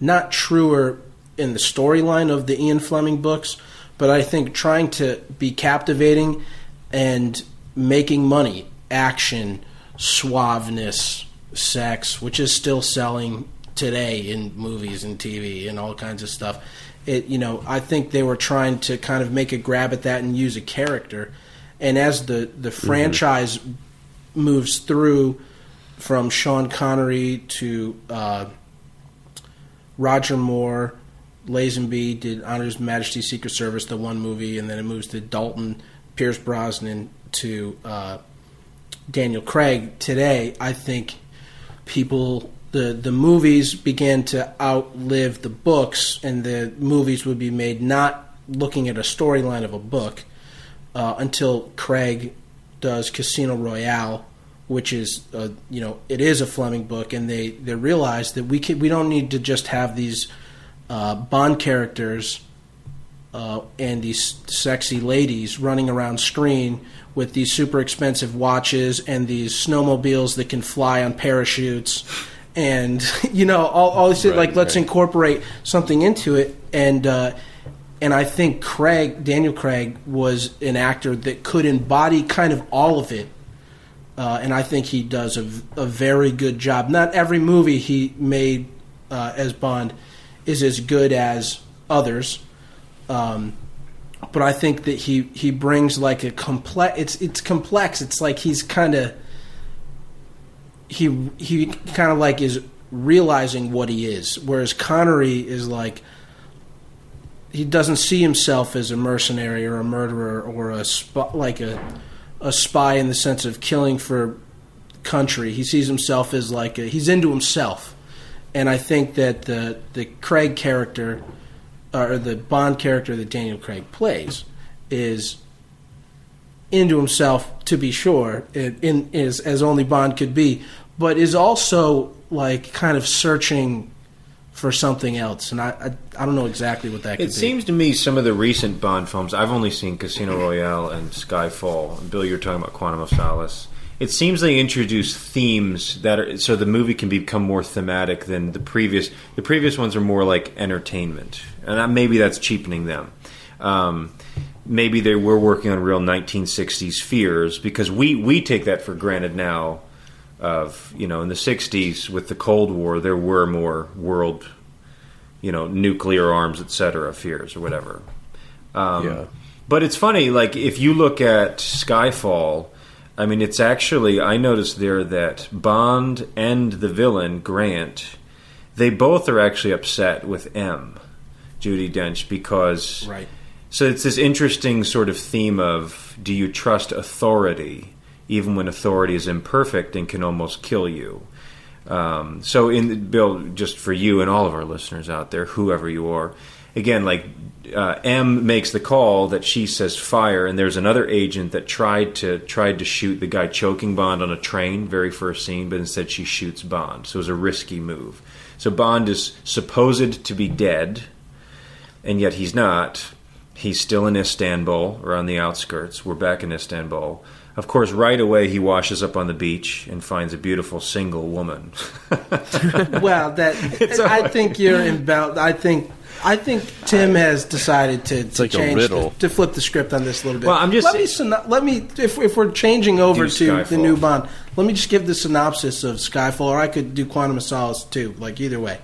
not truer in the storyline of the Ian Fleming books, but I think trying to be captivating and making money, action, suaveness, sex, which is still selling today in movies and TV and all kinds of stuff. It you know, I think they were trying to kind of make a grab at that and use a character. And as the the franchise moves through from Sean Connery to uh, Roger Moore, Lazenby did On Her Majesty's Secret Service, the one movie, and then it moves to Dalton, Pierce Brosnan to uh, Daniel Craig. Today, I think people the the movies began to outlive the books, and the movies would be made not looking at a storyline of a book uh, until Craig does Casino Royale, which is uh, you know it is a Fleming book, and they they realize that we can we don't need to just have these uh, Bond characters uh, and these sexy ladies running around screen with these super expensive watches and these snowmobiles that can fly on parachutes. And you know all, all this Right, like let's incorporate something into it. And uh, and I think Craig Daniel Craig was an actor that could embody kind of all of it. Uh, and I think he does a, a very good job. Not every movie he made uh, as Bond is as good as others, um, but I think that he, he brings like a complex. It's it's complex. It's like he's kind of he he kind of like is realizing what he is, whereas Connery is like he doesn't see himself as a mercenary or a murderer or a sp- like a a spy in the sense of killing for country. He sees himself as like a, he's into himself, and I think that the the Craig character or the Bond character that Daniel Craig plays is into himself to be sure, in, in is as only Bond could be, but is also like kind of searching for something else, and I I, I don't know exactly what that could It be. seems to me some of the recent Bond films. I've only seen Casino Royale and Skyfall. And Bill, you're talking about Quantum of Solace. It seems they introduce themes that are so the movie can become more thematic than the previous. The previous ones are more like entertainment, and that- maybe that's cheapening them. Um, maybe they were working on real 1960s fears because we we take that for granted now. Of you know, in the 60s with the Cold War, there were more world, you know, nuclear arms, etc. fears or whatever. Um, Yeah. But it's funny, like if you look at Skyfall, I mean, it's actually I noticed there that Bond and the villain Grant, they both are actually upset with M, Judi Dench, because Right. so it's this interesting sort of theme of do you trust authority even when authority is imperfect and can almost kill you. Um, so, in Bill, just for you and all of our listeners out there, whoever you are, again, like uh, M makes the call that she says fire, and there's another agent that tried to tried to shoot the guy choking Bond on a train, very first scene, but instead she shoots Bond. So it was a risky move. So Bond is supposed to be dead, and yet he's not. He's still in Istanbul or on the outskirts. We're back in Istanbul. Of course, right away he washes up on the beach and finds a beautiful single woman. Well, that I think you're inbound. I think I think Tim has decided to, to like a change riddle. To, to flip the script on this a little bit. Well, I'm just let me saying- syno- let me if if we're changing over Do to the new Bond, let me just give the synopsis of Skyfall, or I could do Quantum of Solace too. Like either way,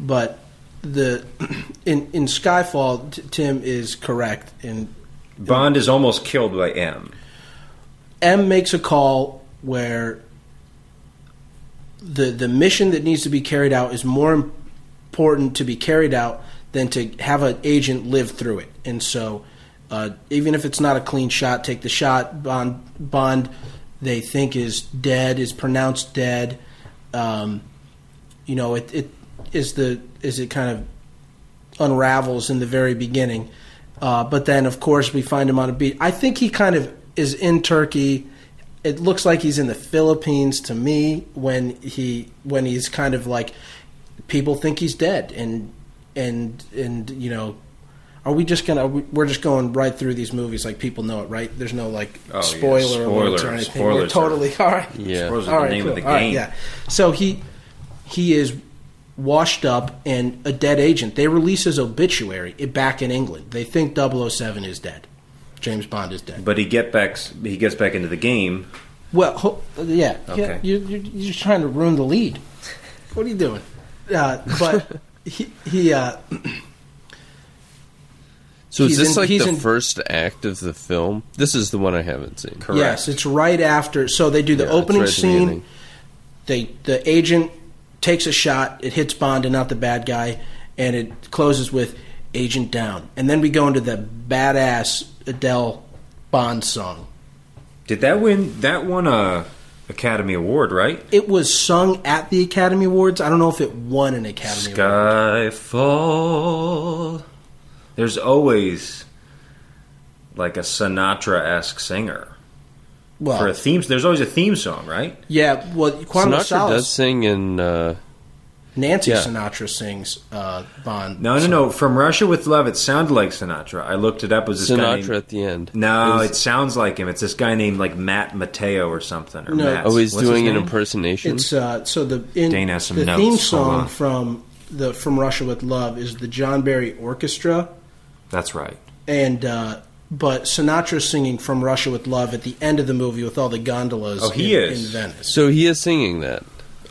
but the in in Skyfall, t- Tim is correct in Bond is almost killed by M. M makes a call where the the mission that needs to be carried out is more important to be carried out than to have an agent live through it. And so, uh, even if it's not a clean shot, take the shot. Bond Bond they think is dead is pronounced dead. Um, you know, it, it is the is it kind of unravels in the very beginning. Uh, but then, of course, we find him on a beach. I think he kind of is in Turkey. It looks like he's in the Philippines to me when he when he's kind of like people think he's dead and and and you know are we just gonna we're just going right through these movies like people know it right there's no like Oh, spoiler alerts Spoiler- or anything we're spoilers are- totally all right Yeah. Spoilers are all the name cool. of the All right, yeah. So he he is washed up and a dead agent. They release his obituary back in England. They think 007 is dead. James Bond is dead. But he get back he gets back into the game. Well, ho- yeah, Okay. yeah. You, you're, you're just trying to ruin the lead. What are you doing? Uh, but he he uh, So is this in- like he's the in- first act of the film? This is the one I haven't seen. Correct. yes, it's right after. So they do the Yeah, opening right at the scene. they the agent takes a shot. It hits Bond and not the bad guy, and it closes with "Agent Down." And then we go into the badass Adele Bond song. Did that win that won a Academy Award, right? It was sung at the Academy Awards. I don't know if it won an Academy Award. Skyfall. There's always like a Sinatra esque singer. For a theme there's always a theme song, right? yeah. Well, Quantum of Sinatra Solace, does sing in. Uh, Nancy yeah. Sinatra sings uh, Bond. No, no, song. no. From Russia with Love, it sounded like Sinatra. I looked it up. It was this guy Sinatra named, at the end. No, It it, sounds like him. It's this guy named like Matt Mateo or something. Or No. Matt. oh, he's doing an impersonation. It's uh, so the in, Dane has some the notes. theme song from the from Russia with Love is the John Barry Orchestra. That's right. and uh, but Sinatra singing "From Russia with Love" at the end of the movie with all the gondolas. Oh, he in, is. in Venice. so he is singing that.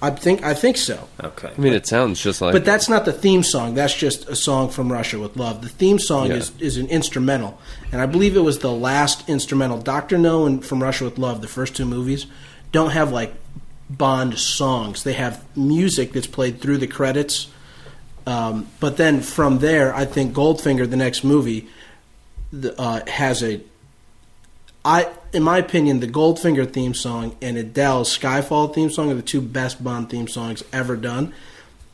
I think I think so. Okay. I mean, it sounds just like. But that's not the theme song. That's just a song from Russia with Love. The theme song Yeah. is, is an instrumental, and I believe it was the last instrumental. Doctor No and From Russia with Love, the first two movies, don't have like Bond songs. They have music that's played through the credits. Um, but then from there, I think Goldfinger, the next movie, the, uh, has a. I, in my opinion, the Goldfinger theme song and Adele's Skyfall theme song are the two best Bond theme songs ever done.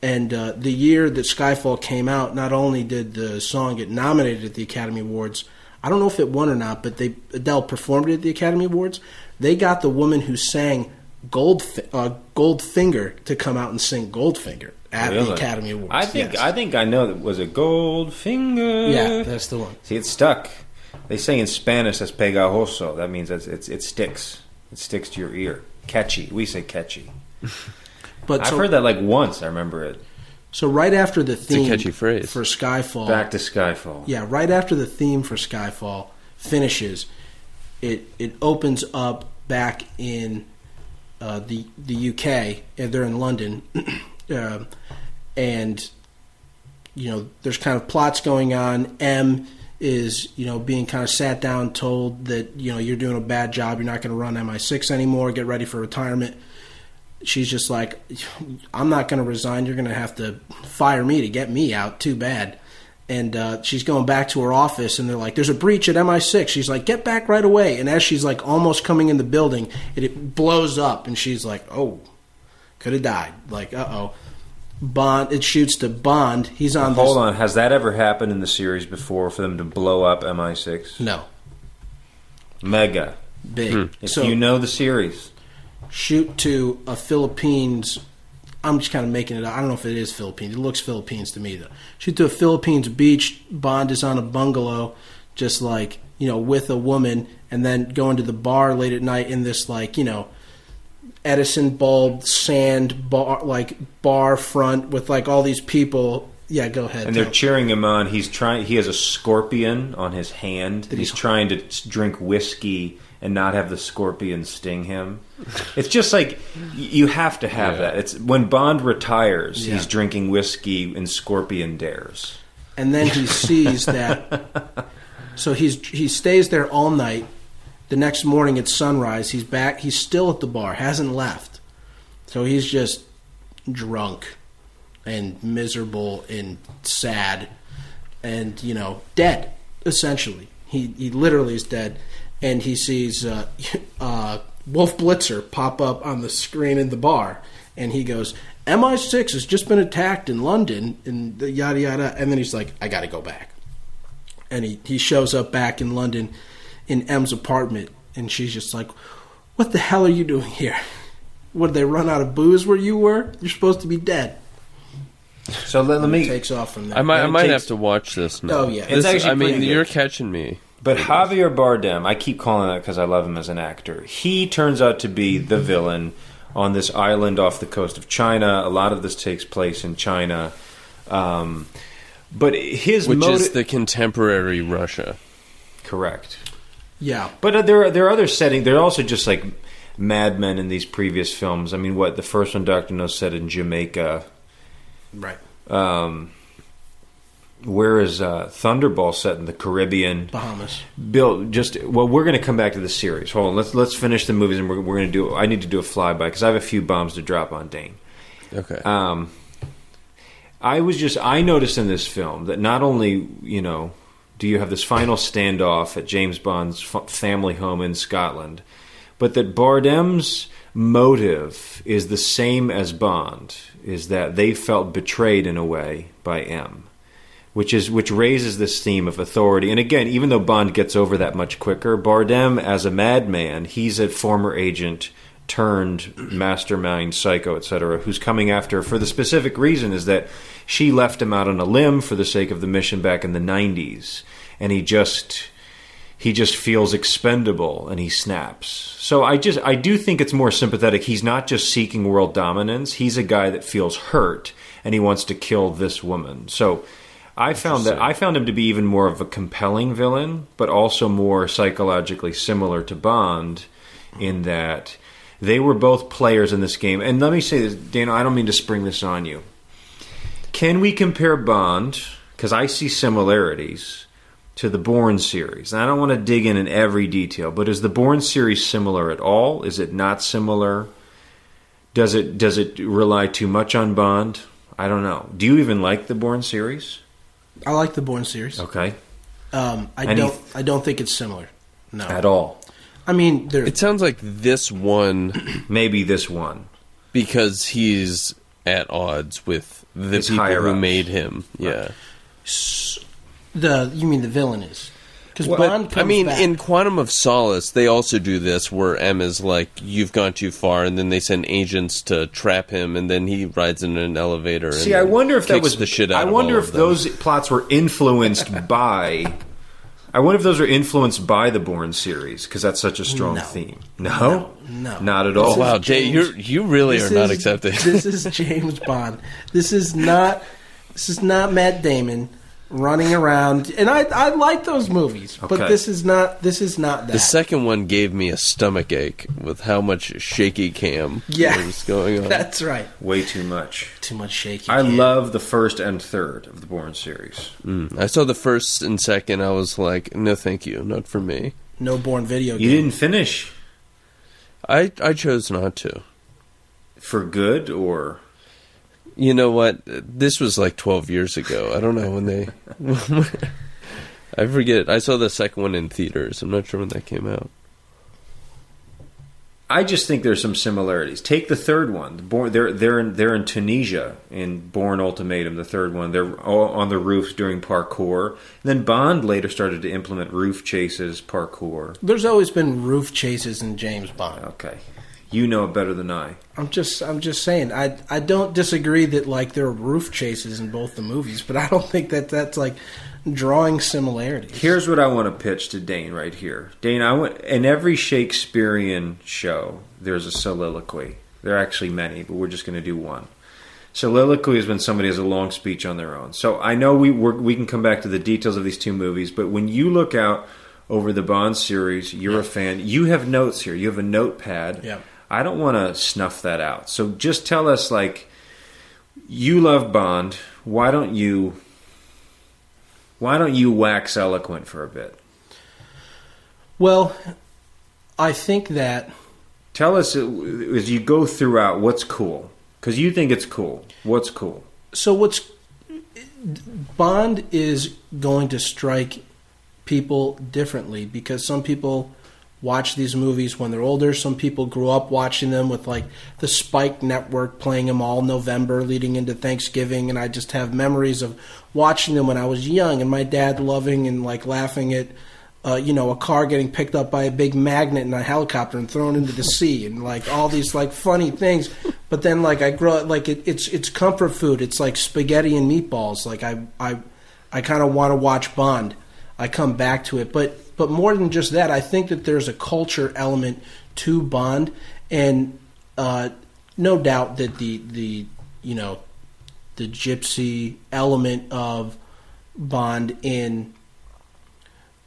And uh, the year that Skyfall came out, not only did the song get nominated at the Academy Awards, I don't know if it won or not, but they Adele performed it at the Academy Awards. They got the woman who sang Gold uh, Goldfinger to come out and sing Goldfinger at the Academy Awards. I think Yes. I think I know that was a Goldfinger. yeah, that's the one. See, it stuck. They say in Spanish that's pegajoso. That means it's, it's it sticks. It sticks to your ear. Catchy. We say catchy. But I've so, heard that like once. I remember it. so right after the a theme catchy phrase. for Skyfall, Back to Skyfall. yeah, right after the theme for Skyfall finishes, it it opens up back in uh, the the UK, and they're in London, uh, and you know there's kind of plots going on. M is you know being kind of sat down, told that you know you're doing a bad job, you're not going to run MI6 anymore, get ready for retirement. She's just like, I'm not going to resign. You're going to have to fire me to get me out. Too bad and uh, she's going back to her office and they're like there's a breach at mi6 she's like get back right away and as she's like almost coming in the building it, it blows up and she's like oh could have died like uh-oh bond it shoots to bond he's on Hold this on. Has that ever happened in the series before for them to blow up MI6? no Mega. big hmm. If so you know the series. shoot to a philippines i'm just kind of making it up i don't know if it is philippines it looks philippines to me though shoot to a philippines beach bond is on a bungalow just like you know with a woman and then going to the bar late at night in this like you know edison bulb sand bar like bar front with like all these people yeah go ahead And they're cheering him on. He's trying. He has a scorpion on his hand. he- He's trying to drink whiskey and not have the scorpion sting him. It's just like you have to have Yeah. that. It's when Bond retires, Yeah. he's drinking whiskey and scorpion dares. and then he sees that so he's he stays there all night the next morning at sunrise he's back he's still at the bar hasn't left. So he's just drunk and miserable and sad and you know dead essentially. He he literally is dead. And he sees uh, uh, Wolf Blitzer pop up on the screen in the bar. And he goes MI6 has just been attacked in London and the yada yada. And then he's like I got to go back. And he, he shows up back in London in M's apartment and she's just like what the hell are you doing here Would they run out of booze where you were you're supposed to be dead So let, let me. takes off from there I might, I might takes- have to watch this. Now. Oh, yeah. This- It's actually I mean, good. you're catching me. But Javier Bardem, I keep calling that because I love him as an actor. He turns out to be the villain on this island off the coast of China. A lot of this takes place in China. Um, but his Which motive, is the contemporary Russia. correct. Yeah But uh, there are, there are other settings. They're also just like Mad Men in these previous films. I mean, what the first one, Doctor No, said in Jamaica. right Um, where is uh, Thunderball set in the Caribbean? Bahamas Bill, just well, we're going to come back to the series. Hold on, let's let's finish the movies, and we're, we're going to do. I need to do a flyby because I have a few bombs to drop on Dane. Okay. Um, I was just I noticed in this film that not only you know do you have this final standoff at James Bond's family home in Scotland, but that Bardem's motive is the same as Bond is that they felt betrayed in a way by M which is which raises this theme of authority. And again, even though Bond gets over that much quicker, Bardem as a madman, he's a former agent turned mastermind, psycho, etc., who's coming after her for the specific reason is that she left him out on a limb for the sake of the mission back in the '90s, and he just he just feels expendable and he snaps. So I just I do think it's more sympathetic. He's not just seeking world dominance. He's a guy that feels hurt and he wants to kill this woman. So I found that I found him to be even more of a compelling villain, but also more psychologically similar to Bond in that they were both players in this game. And let me say this, Dana, I don't mean to spring this on you. Can we compare Bond because I see similarities to the Bourne series. And I don't want to dig in in every detail, but is the Bourne series similar at all? Is it not similar? Does it does it rely too much on Bond? I don't know. Do you even like the Bourne series? I like the Bourne series. Okay. Um, I Any- don't. I don't think it's similar. No. At all. I mean, there. It sounds like this one Maybe this one. because he's at odds with the His people higher who ups. made him. Yeah. the you mean the villain is because But, Bond comes I mean, back. in Quantum of Solace, they also do this where M is like, "You've gone too far," and then they send agents to trap him, and then he rides in an elevator. See, and I wonder if that kicks was the shit out. I of wonder all if of them. those plots were influenced by. I wonder if those are influenced by the Bourne series because that's such a strong No. theme. No, No. not at all. is Wow, Jay, you you really This are not is- accepting. This is James Bond. This is not. This is not Matt Damon running around. And I I like those movies, but this is not. This is not that. The second one gave me a stomach ache with how much shaky cam Yeah. was going on. That's right. Way too much. Too much shaky. I cam. love the first and third of the Bourne series. Mm. I saw the first and second. I was like, no, thank you, not for me. no Bourne video. You game. didn't finish I I chose not to. for good, or You know what? This was like 12 years ago. I don't know when they. I forget. I saw the second one in theaters. I'm not sure when that came out. I just think there's some similarities. Take the third one. The Bourne, they're they're in, they're in Tunisia in Bourne Ultimatum. The third one, they're all on the roofs doing parkour. then Bond later started to implement roof chases, parkour. There's always been roof chases in James Bond. Okay, you know it better than I. I'm just I'm just saying I I don't disagree that like there are roof chases in both the movies, but I don't think that that's like drawing similarities. Here's what I want to pitch to Dane right here. Dane, I want in every Shakespearean show there's a soliloquy. There are actually many, but we're just going to do one. Soliloquy is when somebody has a long speech on their own. So I know we we're, we can come back to the details of these two movies, but when you look out over the Bond series, you're a fan. You have notes here. You have a notepad. Yeah. I don't want to snuff that out. So just tell us like you love Bond. Why don't you why don't you wax eloquent for a bit? Well, I think that Tell us uh, as you go throughout what's cool because you think it's cool. What's cool? so what's Bond is going to strike people differently because some people watch these movies when they're older. Some people grew up watching them with like the Spike network playing them all November leading into Thanksgiving and I just have memories of watching them when I was young and my dad loving and like laughing at uh, you know, a car getting picked up by a big magnet in a helicopter and thrown into the sea, and like all these like funny things. But then, like I grow like it, it's it's comfort food. It's like spaghetti and meatballs. Like I I I kind of want to watch Bond. I come back to it, but but more than just that, I think that there's a culture element to Bond, and uh, no doubt that the the you know the gypsy element of Bond in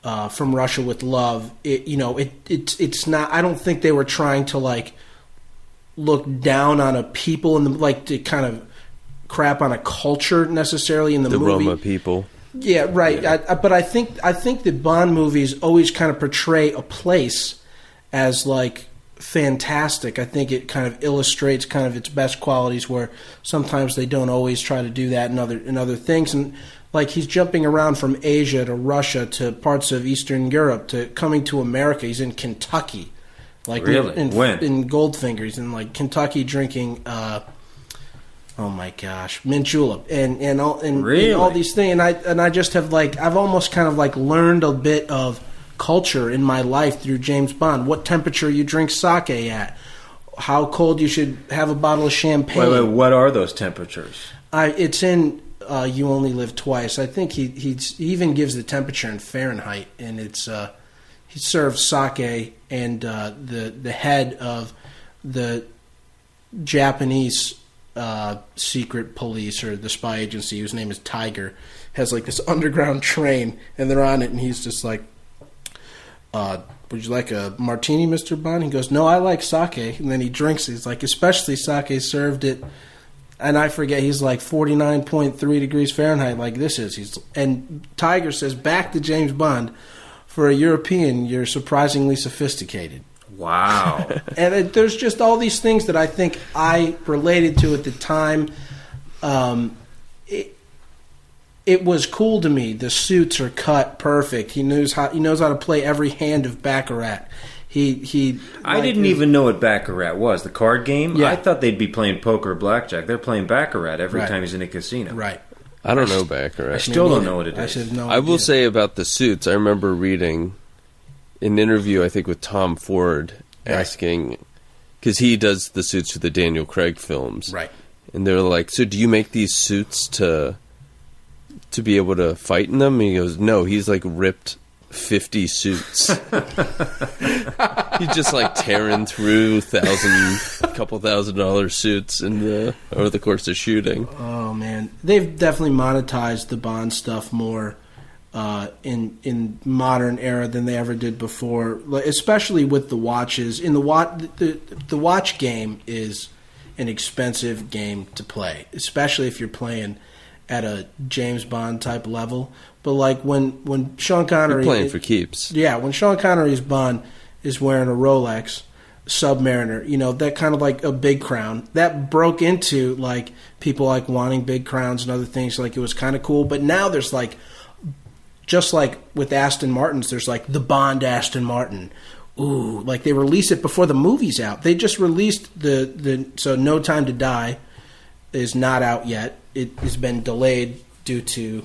uh, from Russia with Love. It, you know, it it's it's not. I don't think they were trying to like look down on a people and like to kind of crap on a culture necessarily in the, The movie. Roma people. Yeah, right. I, I, but I think I think that Bond movies always kind of portray a place as like fantastic. I think it kind of illustrates kind of its best qualities, where sometimes they don't always try to do that in other in other things. And like he's jumping around from Asia to Russia to parts of Eastern Europe to coming to America. He's in Kentucky, like Really? in, When? in Goldfinger. He's in like Kentucky drinking. Uh, Oh my gosh, mint julep and and all and, and all these things, and I and I just have like I've almost kind of like learned a bit of culture in my life through James Bond. What temperature you drink sake at, how cold you should have a bottle of champagne. Wait, wait, what are those temperatures? I it's in uh, You Only Live Twice. I think he he even gives the temperature in Fahrenheit, and it's uh, he serves sake, and uh, the the head of the Japanese uh, secret police or the spy agency, whose name is Tiger, has like this underground train, and they're on it, and he's just like. Uh, would you like a martini, Mr. Bond? He goes, No, I like sake. And then he drinks it. He's like, Especially sake served it." and I forget he's like forty nine point three degrees Fahrenheit, like this is. He's and Tiger says back to James Bond. For a European, you're surprisingly sophisticated. Wow. And it, there's just all these things that I think I related to at the time. Um, it, it was cool to me. The suits are cut perfect. He knows how he knows how to play every hand of baccarat. He he. I like, didn't even know what Baccarat was. The card game? Yeah. I thought they'd be playing poker or blackjack. They're playing Baccarat every Right. time he's in a casino. right. I don't know baccarat. I still don't know what it is. I should have known. I will say about the suits. I remember reading an interview, I think, with Tom Ford, asking because he does the suits for the Daniel Craig films, right. and they're like, "So do you make these suits to to be able to fight in them?" And he goes, "No, he's like ripped 50 suits. He's just like tearing through thousand, couple thousand dollar suits in the over the course of shooting. Oh man, they've definitely monetized the Bond stuff more uh, in in modern era than they ever did before. Especially with the watches. In the watch, the the watch game is an expensive game to play, especially if you're playing at a James Bond type level. But like when when Sean Connery Playing for keeps. yeah, when Sean Connery's Bond is wearing a Rolex Submariner, you know, that kind of like a big crown, that broke into like people like wanting big crowns and other things. Like it was kind of cool. But now there's like, just like with Aston Martins, there's like the Bond Aston Martin. Ooh, like they release it before the movie's out. They just released the the so No Time to Die is not out yet. It has been delayed due to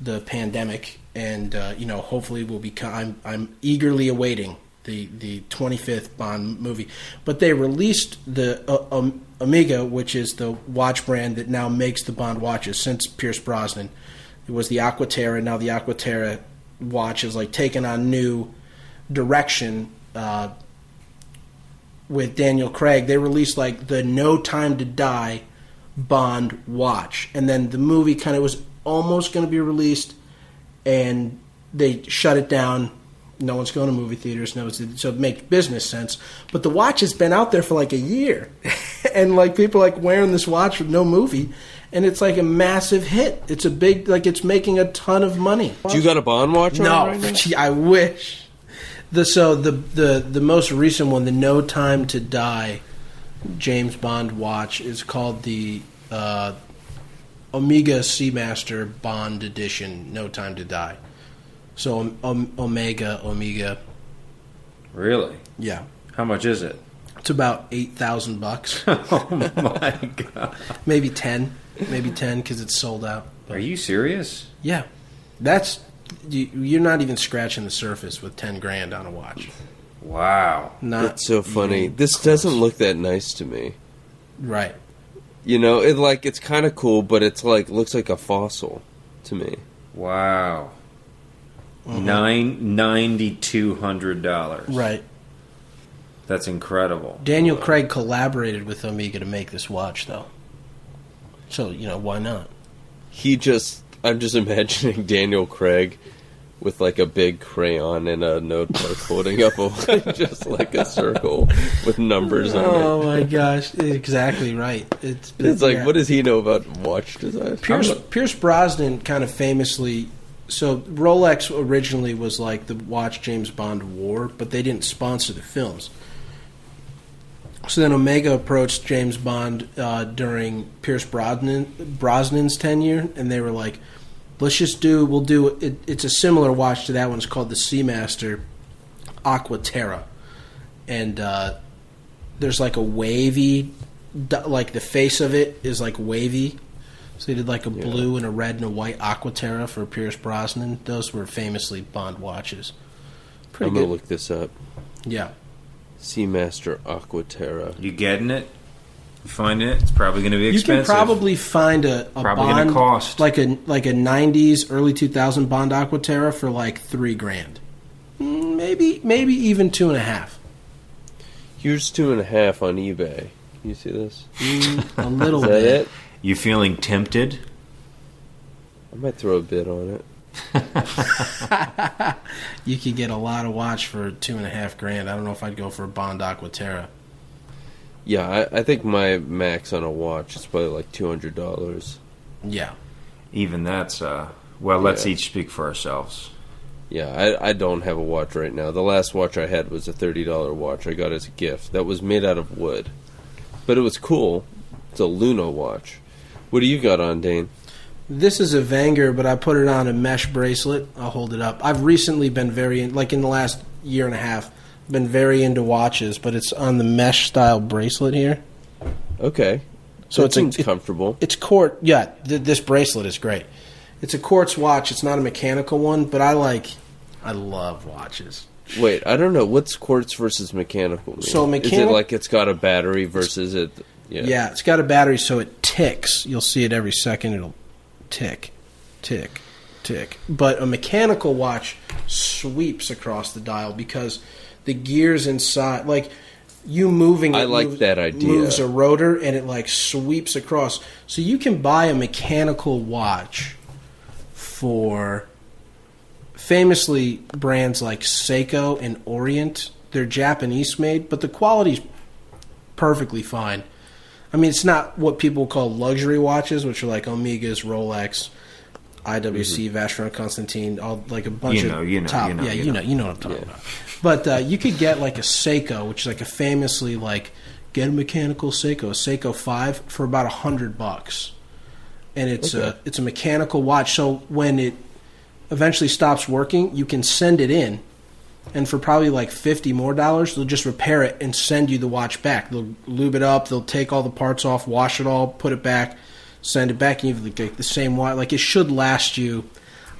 the pandemic, and uh, you know, hopefully, will be. I'm I'm eagerly awaiting the the 25th Bond movie. But they released the uh, um, Omega, which is the watch brand that now makes the Bond watches since Pierce Brosnan. It was the Aquaterra. Now the Aquaterra watch is like taking on new direction. Uh, with Daniel Craig, they released like the No Time to Die Bond watch, and then the movie kind of was almost going to be released, and they shut it down. No one's going to movie theaters, no, so it makes business sense. But the watch has been out there for like a year, and like people like wearing this watch with no movie, and it's like a massive hit. It's a big like it's making a ton of money. Do You got a Bond watch on No, right now? gee, I wish. The so the the the most recent one, the No Time to Die James Bond watch, is called the uh, Omega Seamaster Bond Edition. No Time to Die. So um, um, Omega Omega, Really? yeah, How much is it? it's about eight thousand bucks, oh my god! maybe ten, maybe ten because it's sold out. Are you serious? Yeah, that's you, you're not even scratching the surface with ten grand on a watch. Wow. Not That's so funny. This close. doesn't look that nice to me. right. You know, it like it's kind of cool, but it's like looks like a fossil to me. Wow. Mm-hmm. Nine ninety two hundred dollars. Right. That's incredible. Daniel Craig collaborated with Omega to make this watch, though. So you know why not? He just, I'm just imagining Daniel Craig with like a big crayon and a notebook holding up a, just like a circle with numbers on it. Oh my gosh! Exactly right. It's It's like, yeah. what does he know about watch design? Pierce Pierce Brosnan kind of famously. So Rolex originally was like the watch James Bond wore, but they didn't sponsor the films. So then Omega approached James Bond uh, during Pierce Brosnan Brosnan's tenure, and they were like, "Let's just do. We'll do. It, it's a similar watch to that one. It's called the Seamaster Aquaterra, and uh, there's like a wavy, like the face of it is like wavy. So they did like a blue and a red and a white Aquaterra for Pierce Brosnan. Those were famously Bond watches. Pretty I'm gonna look this up. Yeah. Seamaster Aquaterra. You getting it? You finding it? It's probably going to be expensive. You can probably find a, a Probably gonna Bond cost. like a like a '90s, early 2000 Bond Aquaterra for like three grand, Mm, maybe maybe even two and a half. Here's two and a half on eBay. Can you see this? Mm, a little Is that bit. it? You feeling tempted? I might throw a bid on it. You could get a lot of watch for two and a half grand. I don't know if I'd go for a Bond Aquaterra. Yeah, I, I think my max on a watch is probably like two hundred dollars. Yeah. Even that's uh. Well, let's Yeah. each speak for ourselves. Yeah, I, I don't have a watch right now. The last watch I had was a thirty dollar watch I got as a gift. That was made out of wood, but it was cool. It's a Luna watch. What do you got on, Dane? This is a Vanger, but I put it on a mesh bracelet. I'll hold it up. I've recently been very, in- like in the last year and a half, been very into watches, but it's on the mesh style bracelet here. Okay, So that it's a- it- comfortable. It's quartz. Yeah, th- this bracelet is great. It's a quartz watch. It's not a mechanical one, but I like. I love watches. Wait, I don't know what's quartz versus mechanical. mean? So is it like it's got a battery versus it? Yeah. Yeah. it's got a battery, so it ticks. You'll see it every second. It'll tick, tick, tick. But a mechanical watch sweeps across the dial because the gears inside, like you moving, I like moves- that idea. Moves a rotor and it like sweeps across. So you can buy a mechanical watch for famously brands like Seiko and Orient. They're Japanese made, but the quality's perfectly fine. I mean, it's not what people call luxury watches, which are like Omegas, Rolex, IWC, Vacheron Constantine, all like a bunch You know, of you know, top. you know, yeah, you know. you know what I'm talking about. But uh, you could get like a Seiko, which is like a famously like get a mechanical Seiko, a Seiko Five for about a hundred bucks, and it's a it's a mechanical watch. So when it eventually stops working, you can send it in, and for probably like fifty more dollars, they'll just repair it and send you the watch back. They'll lube it up, they'll take all the parts off, wash it all, put it back, send it back, and you have like the same watch. Like it should last you.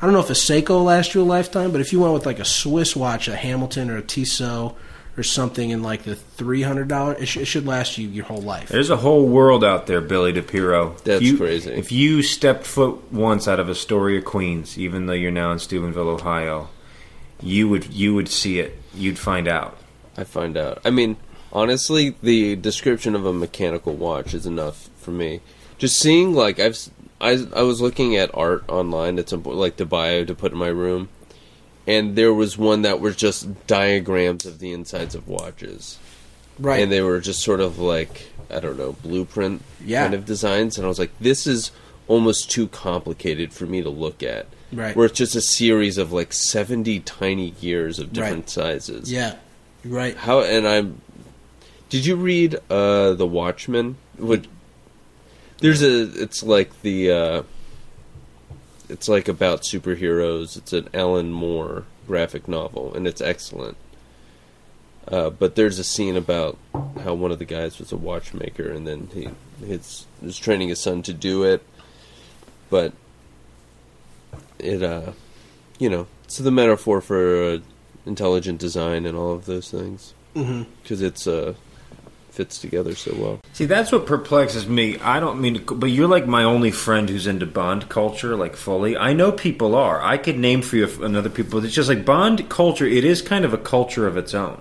I don't know if a Seiko will last you a lifetime, but if you went with like a Swiss watch, a Hamilton or a Tissot or something in like the three hundred dollar, it, sh- it should last you your whole life. There's a whole world out there, Billy DePiro. That's If you- crazy. If you stepped foot once out of Astoria, Queens, even though you're now in Steubenville, Ohio, you would you would see it. You'd find out. I find out. I mean, honestly, the description of a mechanical watch is enough for me. Just seeing, like, I've s- I, I was looking at art online at some point, like to buy to put in my room, and there was one that was just diagrams of the insides of watches, Right. and they were just sort of like I don't know blueprint Yeah. kind of designs, and I was like, this is almost too complicated for me to look at. Right. Where it's just a series of like seventy tiny gears of different Right. sizes. yeah. Right. How and I'm. Did you read uh the Watchmen? Would there's a it's like the uh it's like about superheroes. It's an Alan Moore graphic novel and it's excellent. Uh, but there's a scene about how one of the guys was a watchmaker and then he his was training his son to do it. But it uh you know, it's the metaphor for uh, intelligent design and all of those things because it's uh fits together so well. See, that's what perplexes me. I don't mean to, but you're like my only friend who's into Bond culture, like fully. I know people are. I could name for you another people. It's just like Bond culture. It is kind of a culture of its own.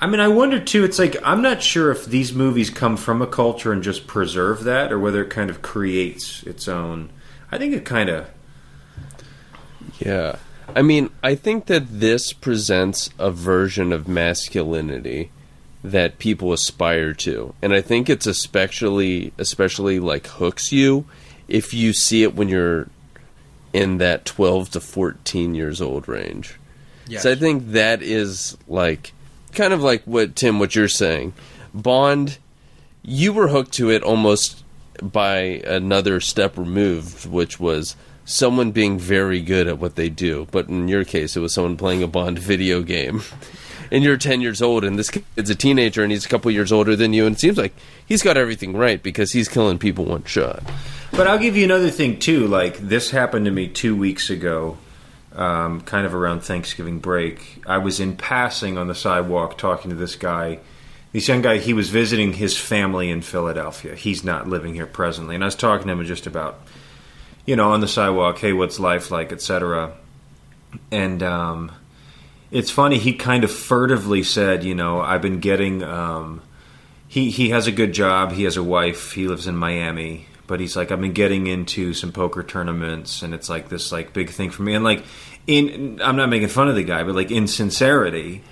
I mean, I wonder too. It's like I'm not sure if these movies come from a culture and just preserve that, or whether it kind of creates its own. I think it kind of. Yeah. I mean, I think that this presents a version of masculinity that people aspire to. And I think it's especially especially like hooks you if you see it when you're in that 12 to 14 years old range. Yes. So I think that is like kind of like what Tim what you're saying. Bond you were hooked to it almost by another step removed, which was someone being very good at what they do. But in your case, it was someone playing a Bond video game. And you're 10 years old, and this kid's a teenager, and he's a couple years older than you, and it seems like he's got everything right because he's killing people one shot. But I'll give you another thing too. Like this happened to me two weeks ago, um, kind of around Thanksgiving break. I was in passing on the sidewalk talking to this guy. This young guy, he was visiting his family in Philadelphia. He's not living here presently, and I was talking to him just about, you know, on the sidewalk. Hey, what's life like, etc. And um, it's funny. He kind of furtively said, you know, I've been getting. Um, he he has a good job. He has a wife. He lives in Miami, but he's like I've been getting into some poker tournaments, and it's like this like big thing for me. And like in I'm not making fun of the guy, but like in sincerity,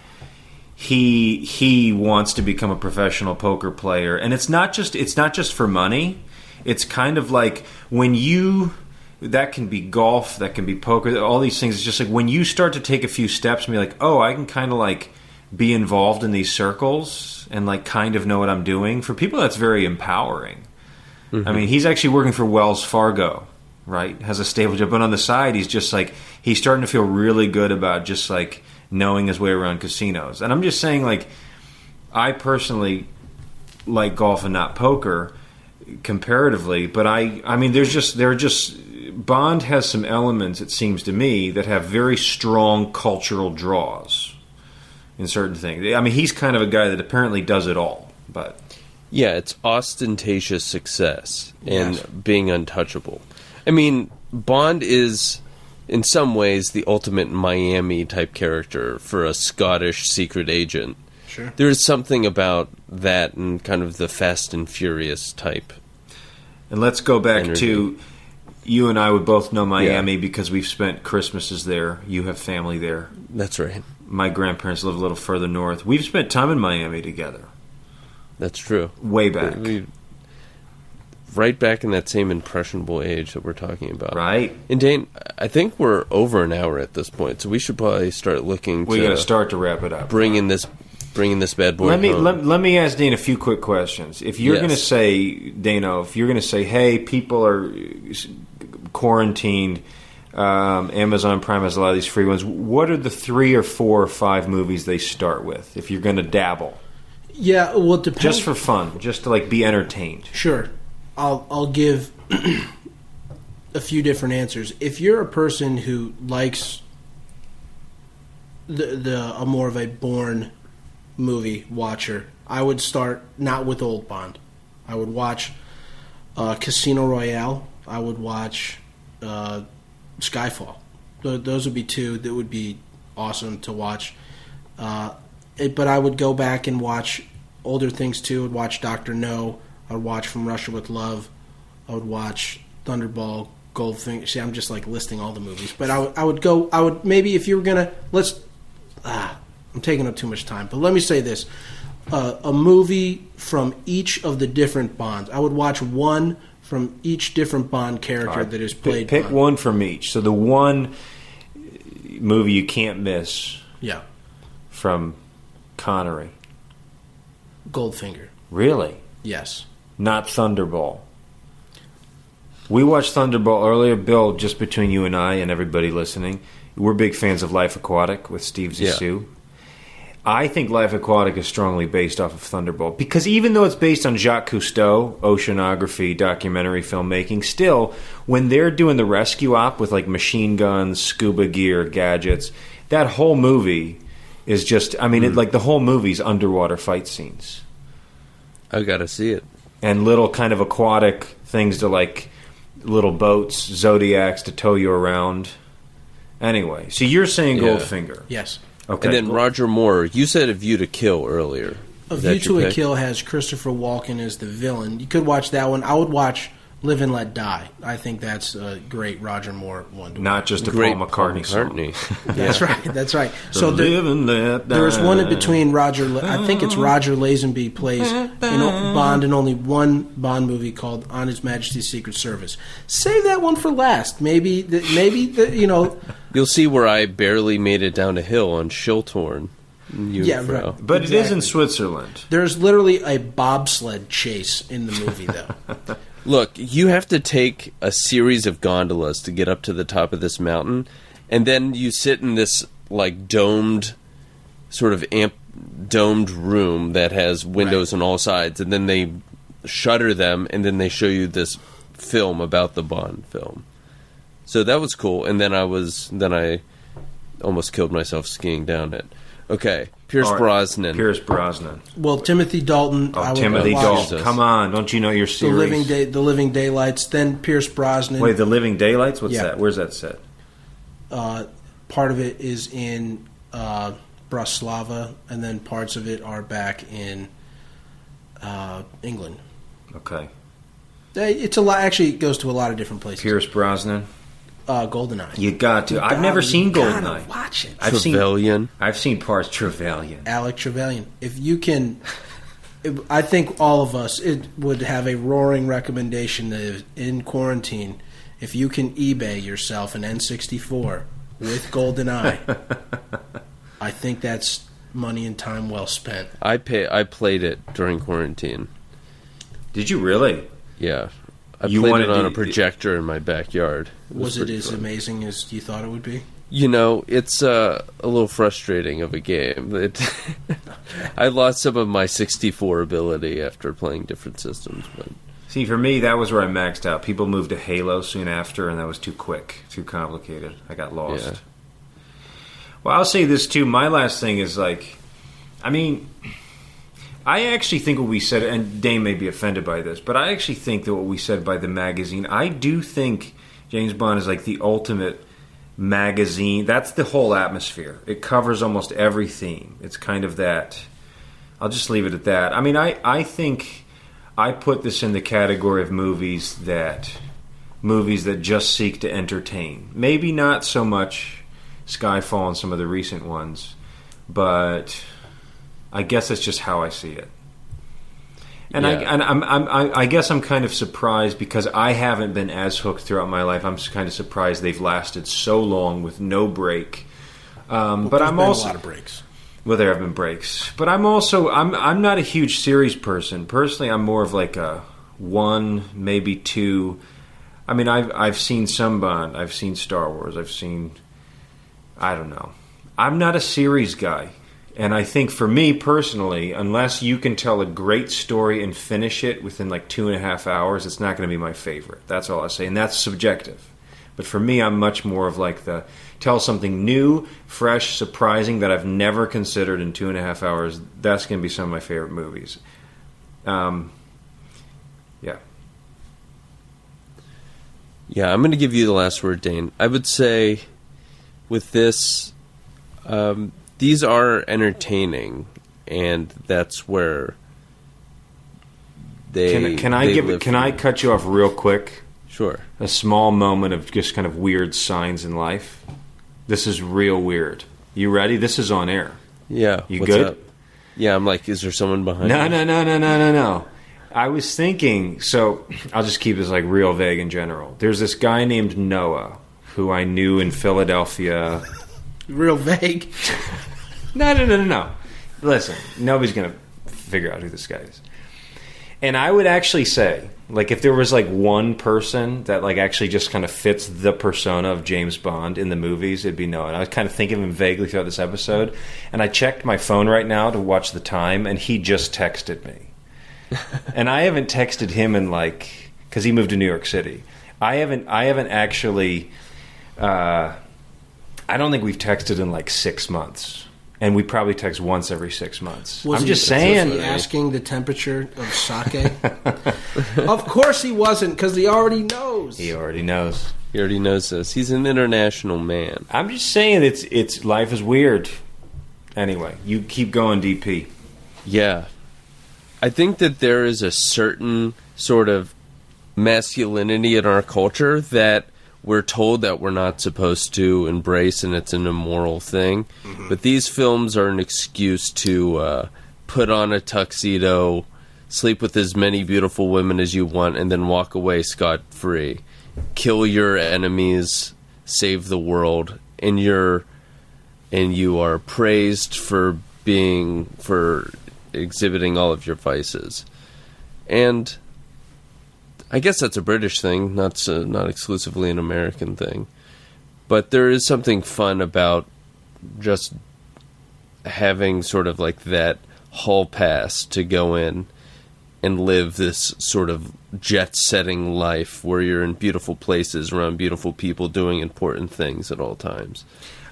he he wants to become a professional poker player, and it's not just it's not just for money. It's kind of like when you that can be golf, that can be poker, all these things. It's just like when you start to take a few steps and be like, oh, I can kind of like be involved in these circles and like kind of know what I'm doing. For people, that's very empowering. Mm-hmm. I mean, he's actually working for Wells Fargo, right? Has a stable job, but on the side, he's just like he's starting to feel really good about just like knowing his way around casinos. And I'm just saying, like, I personally like golf and not poker comparatively, but I I mean, there's just there are just Bond has some elements, it seems to me, that have very strong cultural draws in certain things. I mean, he's kind of a guy that apparently does it all, but. Yeah, it's ostentatious success and Yes. being untouchable. I mean, Bond is in some ways, the ultimate Miami type character for a Scottish secret agent. Sure. There is something about that and kind of the Fast and Furious type. And let's go back Energy. to you and I would both know Miami because we've spent Christmases there. You have family there. That's right. My grandparents live a little further north. We've spent time in Miami together. That's true. Way back. We- right back in that same impressionable age that we're talking about. Right? And Dane, I think we're over an hour at this point, so we should probably start looking We to got to start to wrap it up. bringing this bringing this bad boy let me home. let, let me ask Dana a few quick questions. If you're Yes. going to say Dana, if you're going to say, hey, people are quarantined, um, Amazon Prime has a lot of these free ones. What are the three or four or five movies they start with? If you're going to dabble, Yeah, well, it depends. just for fun, just to like be entertained. Sure. I'll I'll give a few different answers. If you're a person who likes the the a more of a Bourne movie watcher, I would start not with Old Bond. I would watch uh, Casino Royale. I would watch uh, Skyfall. Th- those would be two that would be awesome to watch. Uh, it, but I would go back and watch older things too. I'd watch Doctor No. I would watch From Russia with Love. I would watch Thunderball, Goldfinger. See, I'm just like listing all the movies. But I would, I would go. I would maybe if you were gonna let's. Ah, I'm taking up too much time. But let me say this: uh, a movie from each of the different Bonds. I would watch one from each different Bond character that is played. pick Bond. one from each. So the one movie you can't miss Yeah, from Connery. Goldfinger. Really? Yes. Not Thunderball. We watched Thunderball earlier, Bill. Just between you and I and everybody listening, we're big fans of Life Aquatic with Steve Yeah. Zissou. I think Life Aquatic is strongly based off of Thunderball because even though it's based on Jacques Cousteau, oceanography, documentary filmmaking, still when they're doing the rescue op with like machine guns, scuba gear, gadgets, that whole movie is just. I mean, it, hmm. like the whole movie's underwater fight scenes I gotta see it. And little kind of aquatic things to like little boats, zodiacs to tow you around. Anyway, so you're saying Yeah. Goldfinger, Yes. okay? And then Roger Moore, you said A View to Kill earlier. A Is View to a pick? Kill has Christopher Walken as the villain. You could watch that one. I would watch Live and Let Die. I think that's a great Roger Moore one. To not just a Great Paul McCartney, song. McCartney. That's right. That's right. So there, Live and let there's one in between Roger. I think it's Roger Lazenby plays in o- Bond in only one Bond movie called On His Majesty's Secret Service. Save that one for last. Maybe. The, maybe the, you know. You'll see where I barely made it down a hill on Schilthorn. Yeah, Jungfrau. right. But it is in Switzerland. There's literally a bobsled chase in the movie, though. Look, you have to take a series of gondolas to get up to the top of this mountain, and then you sit in this like domed, sort of amp domed room that has windows on all sides, and then they shutter them, and then they show you this film about the Bond film. So that was cool, and then I was then I almost killed myself skiing down it. Okay, Pierce All right, Brosnan. Pierce Brosnan. Well, Timothy Dalton. Oh, I would Timothy watch Dalton. Jesus. Come on, don't you know your The series? living day, the living daylights. Then Pierce Brosnan. Wait, the Living Daylights. What's Yeah. that? Where's that set? uh, part of it is in uh, Bratislava, and then parts of it are back in uh, England. Okay, It's a lot. Actually, it goes to a lot of different places. Pierce Brosnan. Uh, Goldeneye. You got to. You I've gotta- never you seen gotta Goldeneye. Watch it. I've seen. Trevelyan. I've seen parts. Trevelyan. Alec Trevelyan. If you can, it, I think all of us it would have a roaring recommendation that in quarantine, if you can eBay yourself an N64 with GoldenEye, I think that's money and time well spent. I pay. I played it during quarantine. Did you really? Yeah, I You played it on a projector in my backyard. Was it as fun. amazing as you thought it would be? You know, it's uh, a little frustrating of a game. It, I lost some of my 64 ability after playing different systems, but See, for me, that was where I maxed out. People moved to Halo soon after, and that was too quick, too complicated. I got lost. Yeah. Well, I'll say this too. My last thing is like, I mean, I actually think what we said, and Dane may be offended by this, but I actually think that what we said by the magazine, I do think James Bond is like the ultimate magazine. That's the whole atmosphere. It covers almost every theme. It's kind of that. I'll just leave it at that. I mean, I, I think I put this in the category of movies that movies that just seek to entertain. Maybe not so much Skyfall and some of the recent ones, but I guess that's just how I see it. And I and I'm, I'm I, I guess I'm kind of surprised because I haven't been as hooked throughout my life. I'm kind of surprised they've lasted so long with no break. Um, but I'm been also a lot of breaks. well, there have been breaks, but I'm also I'm I'm not a huge series person. Personally, I'm more of like a one, maybe two. I mean, I've I've seen some Bond, I've seen Star Wars, I've seen I don't know. I'm not a series guy, and I think for me personally, unless you can tell a great story and finish it within like two and a half hours, it's not going to be my favorite. That's all I say, and that's subjective. But for me, I'm much more of like the tell something new, fresh, surprising that I've never considered in two and a half hours. That's going to be some of my favorite movies. Um, yeah. Yeah, I'm going to give you the last word, Dane. I would say with this, um, these are entertaining, and that's where they Can, can I they give? live Can I cut you off real quick? Sure. A small moment of just kind of weird signs in life. This is real weird. You ready? This is on air. Yeah. You what's good? Up? Yeah, I'm like, is there someone behind? No, you? no, no, no, no, no, no. I was thinking, so I'll just keep this like real vague in general. There's this guy named Noah who I knew in Philadelphia. Real vague. No, no, no, no, no. Listen, nobody's going to figure out who this guy is. And I would actually say, like, if there was like one person that like actually just kind of fits the persona of James Bond in the movies, it'd be Noah. And I was kind of thinking of him vaguely throughout this episode. And I checked my phone right now to watch the time, and he just texted me. and I haven't texted him in like because he moved to New York City. I haven't. I haven't actually. Uh, I don't think we've texted in like six months, and we probably text once every six months. Was I'm he- just was saying. he asking the temperature of sake. of course he wasn't, because he already knows. He already knows. He already knows this. He's an international man. I'm just saying it's it's life is weird. Anyway, you keep going, DP. Yeah. I think that there is a certain sort of masculinity in our culture that we're told that we're not supposed to embrace and it's an immoral thing. But these films are an excuse to uh, put on a tuxedo, sleep with as many beautiful women as you want, and then walk away scot free. Kill your enemies, save the world, and you're and you are praised for being for exhibiting all of your vices. And I guess that's a British thing, not not exclusively an American thing. But there is something fun about just having sort of like that hall pass to go in and live this sort of jet setting life where you're in beautiful places around beautiful people doing important things at all times.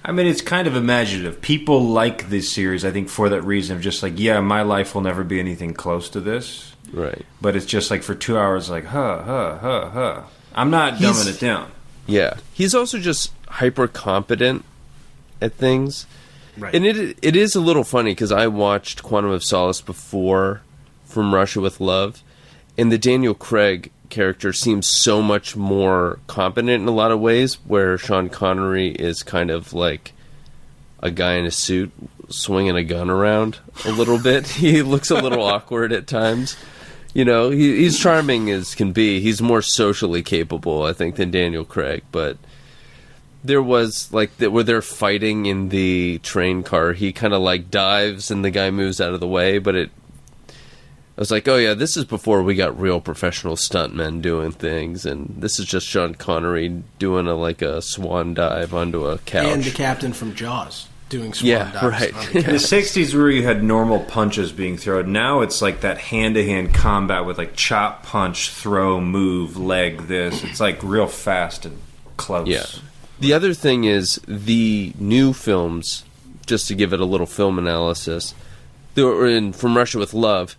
I mean, it's kind of imaginative. People like this series, I think, for that reason of just like, yeah, my life will never be anything close to this. Right. But it's just like for two hours, like, huh, huh, huh, huh. I'm not He's- dumbing it down. Yeah, he's also just hyper competent at things, Right. and it it is a little funny because I watched Quantum of Solace before From Russia with Love, and the Daniel Craig character seems so much more competent in a lot of ways, where Sean Connery is kind of like a guy in a suit swinging a gun around a little bit. he looks a little awkward at times. You know, he, he's charming as can be. He's more socially capable, I think, than Daniel Craig. But there was like where they're fighting in the train car. He kind of like dives, and the guy moves out of the way. But it, I was like, oh yeah, this is before we got real professional stuntmen doing things, and this is just Sean Connery doing a like a swan dive onto a couch. and the captain from Jaws doing swan Yeah, dives right. on the In the '60s, where you had normal punches being thrown, now it's like that hand-to-hand combat with like chop, punch, throw, move, leg. This it's like real fast and close. Yeah. The other thing is the new films, just to give it a little film analysis, they were in From Russia with Love,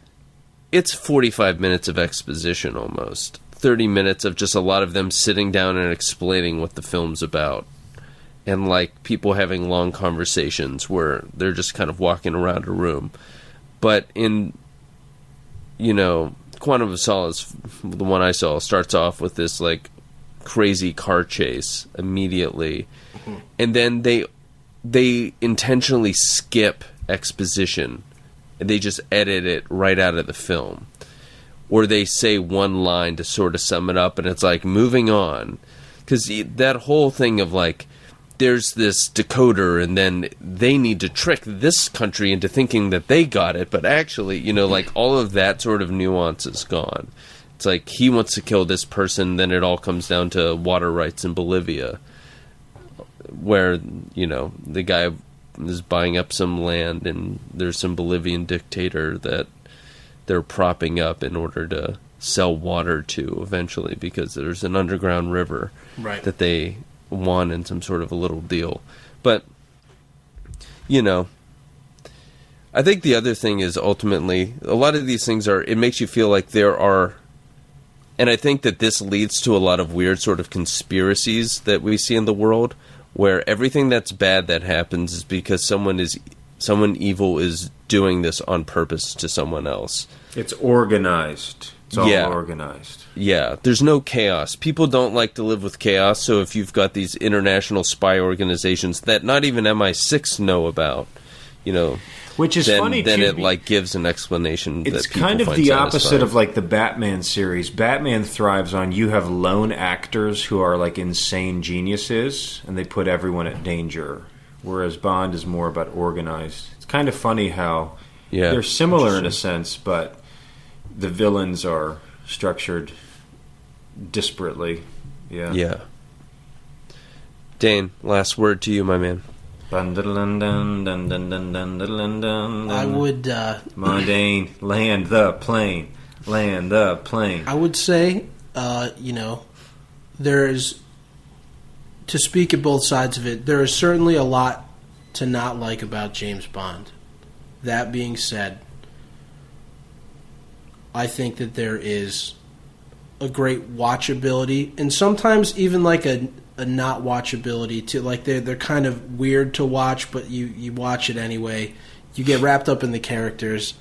it's 45 minutes of exposition almost. 30 minutes of just a lot of them sitting down and explaining what the film's about. And like people having long conversations where they're just kind of walking around a room. But in you know, Quantum of Solace, the one I saw, starts off with this like crazy car chase immediately, mm-hmm. and then they they intentionally skip exposition. And they just edit it right out of the film, or they say one line to sort of sum it up, and it's like moving on, because that whole thing of like there's this decoder and then they need to trick this country into thinking that they got it but actually you know like all of that sort of nuance is gone it's like he wants to kill this person then it all comes down to water rights in bolivia where you know the guy is buying up some land and there's some bolivian dictator that they're propping up in order to sell water to eventually because there's an underground river Right. that they won in some sort of a little deal. But you know, I think the other thing is ultimately a lot of these things are it makes you feel like there are and I think that this leads to a lot of weird sort of conspiracies that we see in the world where everything that's bad that happens is because someone is someone evil is doing this on purpose to someone else. It's organized. It's all Yeah. organized. Yeah, there's no chaos. People don't like to live with chaos, so if you've got these international spy organizations that not even MI6 know about, you know, Which is then funny then too, it like gives an explanation It's kind of the opposite of like the Batman series. Batman thrives on you have lone actors who are like insane geniuses and they put everyone at danger. Whereas Bond is more about organized. It's kind of funny how yeah. they're similar in a sense, but the villains are structured disparately. Yeah. Yeah. Dane, last word to you, my man. I would. Uh, my Dane, land the plane. Land the plane. I would say, uh, you know, there is. To speak at both sides of it, there is certainly a lot to not like about James Bond. That being said, I think that there is a great watchability, and sometimes even like a a not watchability to like they're they're kind of weird to watch, but you you watch it anyway. You get wrapped up in the characters.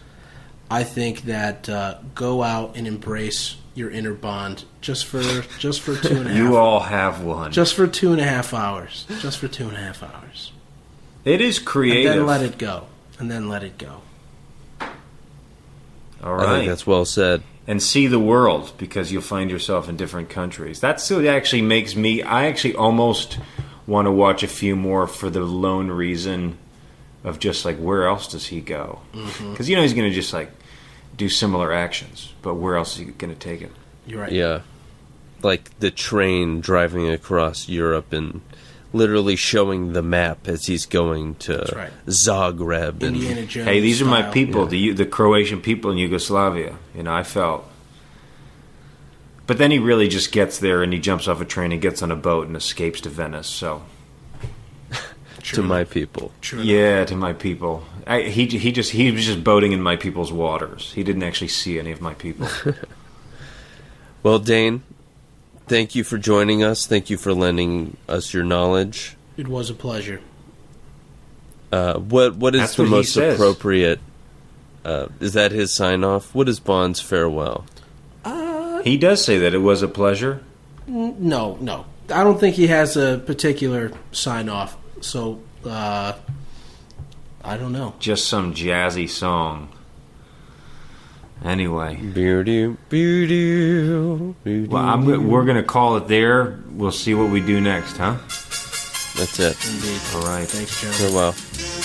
I think that uh, go out and embrace your inner bond just for just for two and a half. You all have one. just for two and a half hours. Just for two and a half hours. it is creative. And then let it go. And then let it go. all right I think that's well said. And see the world because you'll find yourself in different countries. That's what actually makes me. I actually almost want to watch a few more for the lone reason of just like where else does he go? Mm-hmm. Because you know he's going to just like do similar actions, but where else is he going to take it? You're right. Yeah. Like the train driving across Europe and literally showing the map as he's going to right. Zagreb and Indiana Jones. Hey, these are my people, Yeah. the the Croatian people in Yugoslavia. You know, I felt. But then he really just gets there and he jumps off a train and gets on a boat and escapes to Venice. So to my people. True enough. Yeah, to my people. I, he he just he was just boating in my people's waters. He didn't actually see any of my people. Well, Dane, thank you for joining us. Thank you for lending us your knowledge. It was a pleasure. Uh, what what is That's the what most appropriate? Uh, is that his sign off? What is Bond's farewell? he does say that it was a pleasure. No, no. I don't think he has a particular sign off. So, uh, I don't know. Just some jazzy song. Anyway, Beardy, beardy, beardy. well, I'm, we're gonna call it there. We'll see what we do next, huh? That's it. Indeed. All right. Thanks, John. Farewell.